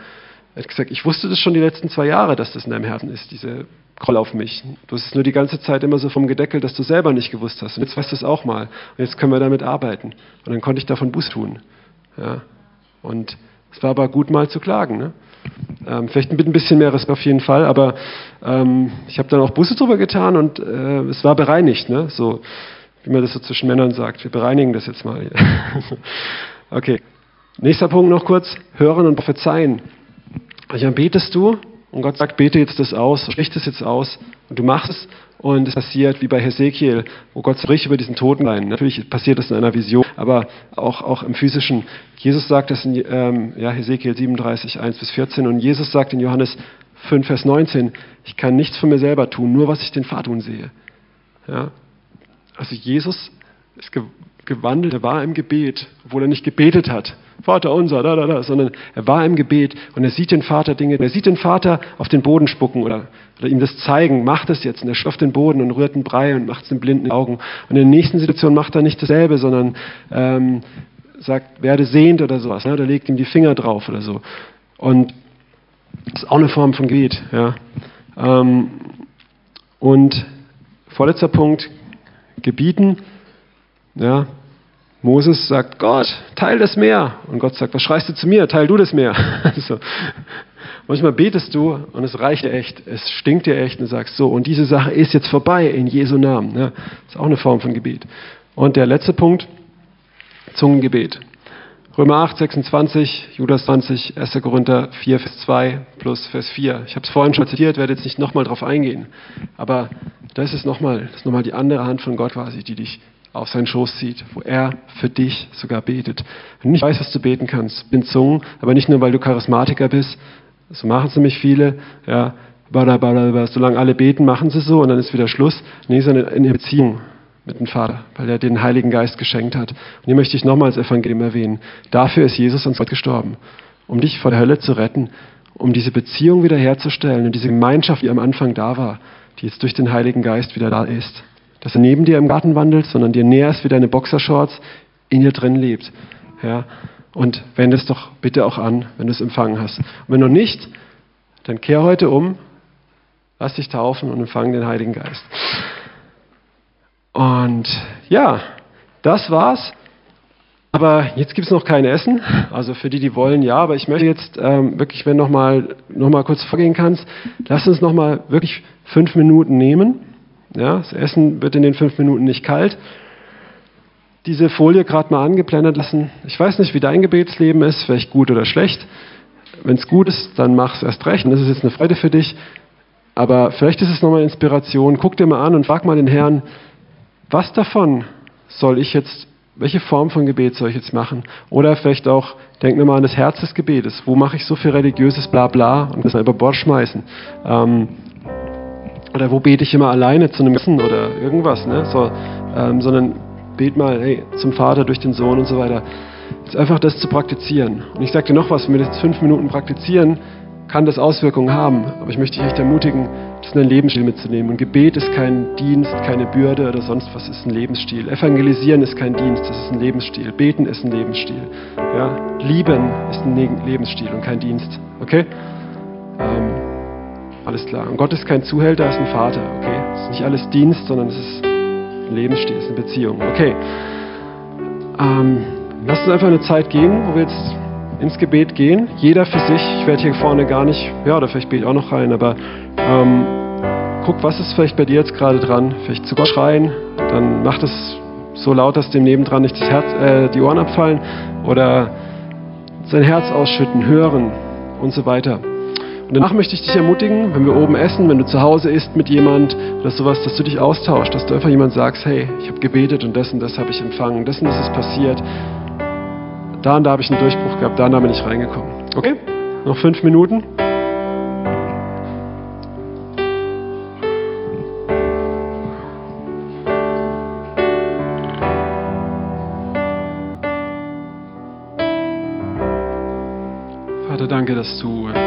er hat gesagt, ich wusste das schon die letzten zwei Jahre, dass das in deinem Herzen ist, diese Groll auf mich. Du hast es nur die ganze Zeit immer so vom Gedeckel, dass du selber nicht gewusst hast. Und jetzt weißt du es auch mal. Und jetzt können wir damit arbeiten. Und dann konnte ich davon Buß tun. Ja. Und es war aber gut mal zu klagen. Ne? Ähm, vielleicht mit ein bisschen mehr Respekt auf jeden Fall, aber ähm, ich habe dann auch Buße drüber getan und äh, es war bereinigt. Ne? So, wie man das so zwischen Männern sagt. Wir bereinigen das jetzt mal. okay. Nächster Punkt noch kurz. Hören und prophezeien. Also betest du und Gott sagt, bete jetzt das aus, sprich das jetzt aus und du machst es und es passiert wie bei Hesekiel, wo Gott spricht über diesen Totenrein. Natürlich passiert das in einer Vision, aber auch, auch im physischen. Jesus sagt das in ähm, ja, Hesekiel 37, 1 bis 14 und Jesus sagt in Johannes 5, Vers 19, ich kann nichts von mir selber tun, nur was ich den Vater tun sehe. Ja? Also Jesus ist gewandelt, er war im Gebet, obwohl er nicht gebetet hat. Vater unser, da, da, da, sondern er war im Gebet und er sieht den Vater Dinge, er sieht den Vater auf den Boden spucken oder, oder ihm das zeigen, macht es jetzt und er schafft den Boden und rührt einen Brei und macht es den blinden Augen. Und in der nächsten Situation macht er nicht dasselbe, sondern ähm, sagt, werde sehend oder sowas, ne? oder legt ihm die Finger drauf oder so. Und das ist auch eine Form von Gebet. Ja. Ähm, und vorletzter Punkt, gebieten. Ja, Moses sagt, Gott, teil das Meer. Und Gott sagt, was schreist du zu mir? Teil du das Meer. so. Manchmal betest du und es reicht dir echt, es stinkt dir echt und sagst so, und diese Sache ist jetzt vorbei in Jesu Namen. Ja, das ist auch eine Form von Gebet. Und der letzte Punkt, Zungengebet. Römer 8, 26, Judas 20, 1. Korinther 4, Vers 2 plus Vers 4. Ich habe es vorhin schon zitiert, werde jetzt nicht nochmal drauf eingehen. Aber das ist nochmal, das ist nochmal die andere Hand von Gott quasi, die dich auf seinen Schoß zieht, wo er für dich sogar betet. Wenn du nicht weißt, was du beten kannst, bin Zungen, aber nicht nur, weil du Charismatiker bist, so machen es nämlich viele, ja, solange alle beten, machen sie so und dann ist wieder Schluss. Nee, sondern in der Beziehung mit dem Vater, weil er den Heiligen Geist geschenkt hat. Und hier möchte ich nochmals Evangelium erwähnen. Dafür ist Jesus ans Kreuz gestorben, um dich vor der Hölle zu retten, um diese Beziehung wiederherzustellen und diese Gemeinschaft, die am Anfang da war, die jetzt durch den Heiligen Geist wieder da ist dass er neben dir im Garten wandelt, sondern dir näher ist wie deine Boxershorts, in dir drin lebt. Ja? Und wende es doch bitte auch an, wenn du es empfangen hast. Und wenn noch nicht, dann kehr heute um, lass dich taufen und empfange den Heiligen Geist. Und ja, das war's. Aber jetzt gibt es noch kein Essen. Also für die, die wollen, ja. Aber ich möchte jetzt ähm, wirklich, wenn du noch mal, noch mal kurz vorgehen kannst, lass uns noch mal wirklich fünf Minuten nehmen. Ja, das Essen wird in den fünf Minuten nicht kalt. Diese Folie gerade mal angeblendet lassen. Ich weiß nicht, wie dein Gebetsleben ist, vielleicht gut oder schlecht. Wenn es gut ist, dann mach es erst recht. Und das ist jetzt eine Freude für dich. Aber vielleicht ist es nochmal Inspiration. Guck dir mal an und frag mal den Herrn, was davon soll ich jetzt, welche Form von Gebet soll ich jetzt machen? Oder vielleicht auch, denk nochmal an das Herz des Gebetes. Wo mache ich so viel religiöses Blabla und das mal über Bord schmeißen? Ähm, oder wo bete ich immer alleine zu einem Essen oder irgendwas, ne? So, ähm, sondern bet mal hey, zum Vater durch den Sohn und so weiter. Ist einfach das zu praktizieren. Und ich sage dir noch was, wenn wir das fünf Minuten praktizieren, kann das Auswirkungen haben. Aber ich möchte dich echt ermutigen, das in dein Lebensstil mitzunehmen. Und Gebet ist kein Dienst, keine Bürde oder sonst was, ist ein Lebensstil. Evangelisieren ist kein Dienst, das ist ein Lebensstil. Beten ist ein Lebensstil. Ja? Lieben ist ein Lebensstil und kein Dienst. Okay? Alles klar. Und Gott ist kein Zuhälter, er ist ein Vater. Okay? Es ist nicht alles Dienst, sondern es ist ein Lebensstil, es ist eine Beziehung. Okay. Ähm, lasst uns einfach eine Zeit gehen, wo wir jetzt ins Gebet gehen. Jeder für sich. Ich werde hier vorne gar nicht, ja, oder vielleicht bete ich auch noch rein, aber ähm, guck, was ist vielleicht bei dir jetzt gerade dran? Vielleicht zu Gott schreien, dann mach das so laut, dass dem nebendran nicht das Herz, äh, die Ohren abfallen oder sein Herz ausschütten, hören und so weiter. Und danach möchte ich dich ermutigen, wenn wir oben essen, wenn du zu Hause isst mit jemand oder sowas, dass du dich austauschst, dass du einfach jemand sagst, hey, ich habe gebetet und das und das habe ich empfangen, das und das ist passiert. Da und da habe ich einen Durchbruch gehabt, da und da bin ich reingekommen. Okay? Noch fünf Minuten. Vater, danke, dass du, dass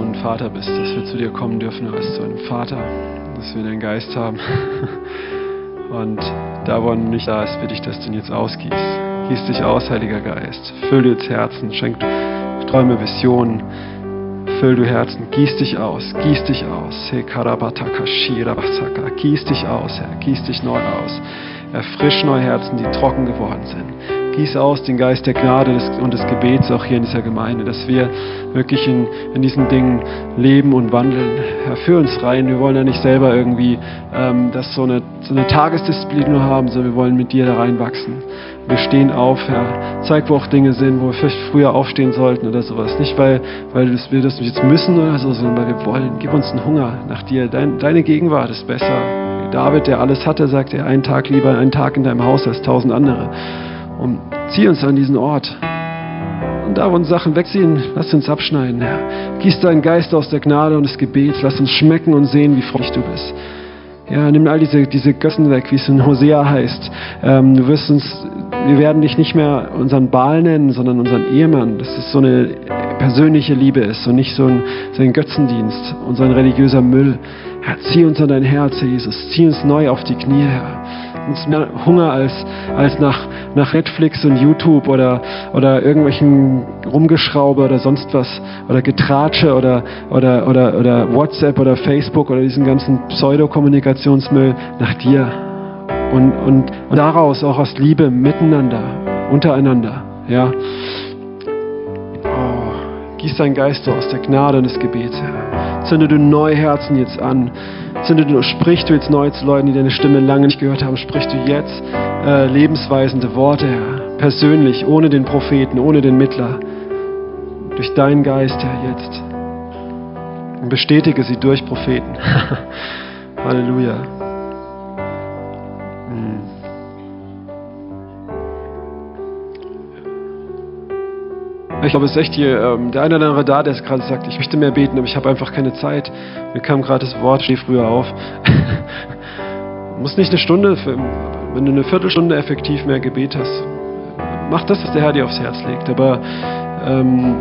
du ein Vater bist, dass wir zu dir kommen dürfen als zu einem Vater, dass wir deinen Geist haben. Und da, wo er nicht da ist, bitte ich, dass du ihn jetzt ausgießt. Gieß dich aus, Heiliger Geist. Füll du jetzt Herzen, schenk Träume, Visionen. Füll du Herzen, gieß dich aus, gieß dich aus. Gieß dich aus, Herr, gieß dich neu aus. Erfrisch neue Herzen, die trocken geworden sind. Gieß aus den Geist der Gnade und des Gebets auch hier in dieser Gemeinde, dass wir wirklich in, in diesen Dingen leben und wandeln. Herr, führ uns rein. Wir wollen ja nicht selber irgendwie ähm, das so eine, so eine Tagesdisziplin nur haben, sondern wir wollen mit dir da reinwachsen. Wir stehen auf, Herr. Zeig, wo auch Dinge sind, wo wir vielleicht früher aufstehen sollten oder sowas. Nicht, weil, weil wir das jetzt müssen oder so, sondern weil wir wollen. Gib uns einen Hunger nach dir. Dein, deine Gegenwart ist besser. David, der alles hatte, sagt er, einen Tag lieber einen Tag in deinem Haus als tausend andere. Und zieh uns an diesen Ort. Und da, wo uns Sachen wegziehen, lass uns abschneiden, Herr. Gieß deinen Geist aus der Gnade und des Gebets. Lass uns schmecken und sehen, wie freundlich du bist. Ja, nimm all diese, diese Götzen weg, wie es in Hosea heißt. Ähm, du wirst uns, wir werden dich nicht mehr unseren Baal nennen, sondern unseren Ehemann. Dass es so eine persönliche Liebe ist und nicht so ein, so ein Götzendienst und so ein religiöser Müll. Herr, zieh uns an dein Herz, Herr Jesus. Zieh uns neu auf die Knie, Herr uns mehr Hunger als, als nach, nach Netflix und YouTube oder, oder irgendwelchen Rumgeschraube oder sonst was oder Getratsche oder, oder, oder, oder WhatsApp oder Facebook oder diesen ganzen Pseudokommunikationsmüll nach dir. Und, und, und daraus auch aus Liebe miteinander, untereinander. Ja. Oh, gieß dein Geist aus der Gnade und des Gebets. Zünde du neue Herzen jetzt an. Zünde du, sprich du jetzt neu zu Leuten, die deine Stimme lange nicht gehört haben, sprich du jetzt äh, lebensweisende Worte, Herr. Persönlich, ohne den Propheten, ohne den Mittler. Durch deinen Geist, Herr, jetzt. Und bestätige sie durch Propheten. Halleluja. Ich glaube, es ist echt hier ähm, der eine oder andere da, der gerade sagt, ich möchte mehr beten, aber ich habe einfach keine Zeit. Mir kam gerade das Wort, steh früher auf. muss nicht eine Stunde, wenn du eine Viertelstunde effektiv mehr Gebet hast, mach das, was der Herr dir aufs Herz legt. Aber ähm,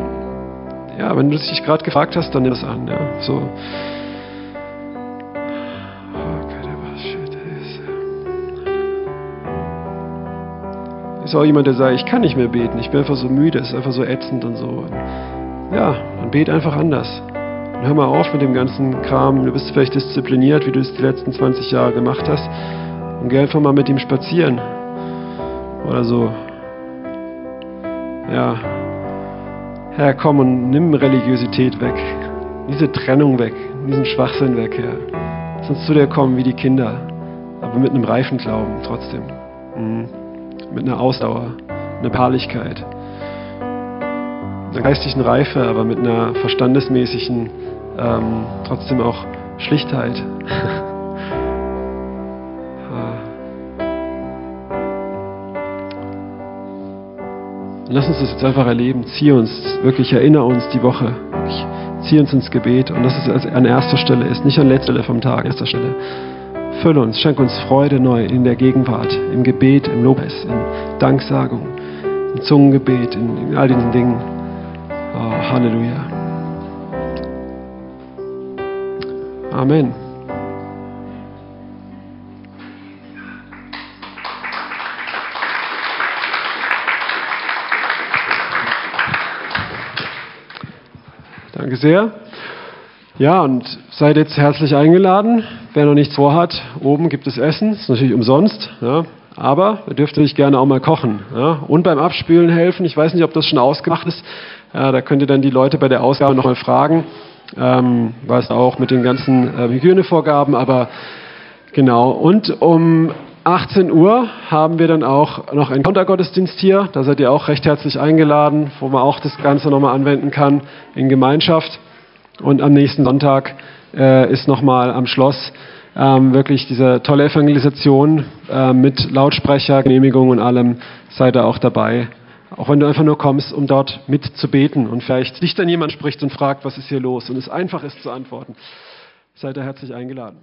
ja, wenn du dich gerade gefragt hast, dann nimm es an. Ja. So. Ist auch jemand, der sagt, ich kann nicht mehr beten, ich bin einfach so müde, es ist einfach so ätzend und so. Ja, dann bet einfach anders. Und hör mal auf mit dem ganzen Kram. Du bist vielleicht diszipliniert, wie du es die letzten 20 Jahre gemacht hast. Und geh einfach mal mit ihm spazieren. Oder so. Ja. Herr, komm und nimm Religiosität weg. Diese Trennung weg. Diesen Schwachsinn weg, Herr. Lass uns zu dir kommen wie die Kinder. Aber mit einem reifen Glauben trotzdem. Mhm mit einer Ausdauer, einer Beharrlichkeit, einer geistigen Reife, aber mit einer verstandesmäßigen, ähm, trotzdem auch Schlichtheit. lass uns das jetzt einfach erleben. Zieh uns, wirklich erinnere uns die Woche. zieh uns ins Gebet und dass es an erster Stelle ist, nicht an letzter Stelle vom Tag, an erster Stelle. Fülle uns, schenk uns Freude neu in der Gegenwart, im Gebet, im Lobpreis, in Danksagung, im Zungengebet, in, in all diesen Dingen. Oh, Halleluja. Amen. Danke sehr. Ja, und seid jetzt herzlich eingeladen. Wer noch nichts vorhat, oben gibt es Essen, ist natürlich umsonst. Ja. Aber ihr dürft natürlich gerne auch mal kochen. Ja. Und beim Abspülen helfen. Ich weiß nicht, ob das schon ausgemacht ist. Ja, da könnt ihr dann die Leute bei der Ausgabe nochmal fragen. Ähm, was auch mit den ganzen äh, Hygienevorgaben. Aber genau. Und um 18 Uhr haben wir dann auch noch einen Kontergottesdienst hier. Da seid ihr auch recht herzlich eingeladen, wo man auch das Ganze nochmal anwenden kann in Gemeinschaft. Und am nächsten Sonntag äh, ist nochmal am Schloss ähm, wirklich diese tolle Evangelisation äh, mit Lautsprecher, Genehmigung und allem. Seid ihr auch dabei. Auch wenn du einfach nur kommst, um dort mitzubeten und vielleicht dich dann jemand spricht und fragt, was ist hier los und es einfach ist zu antworten. Seid ihr herzlich eingeladen.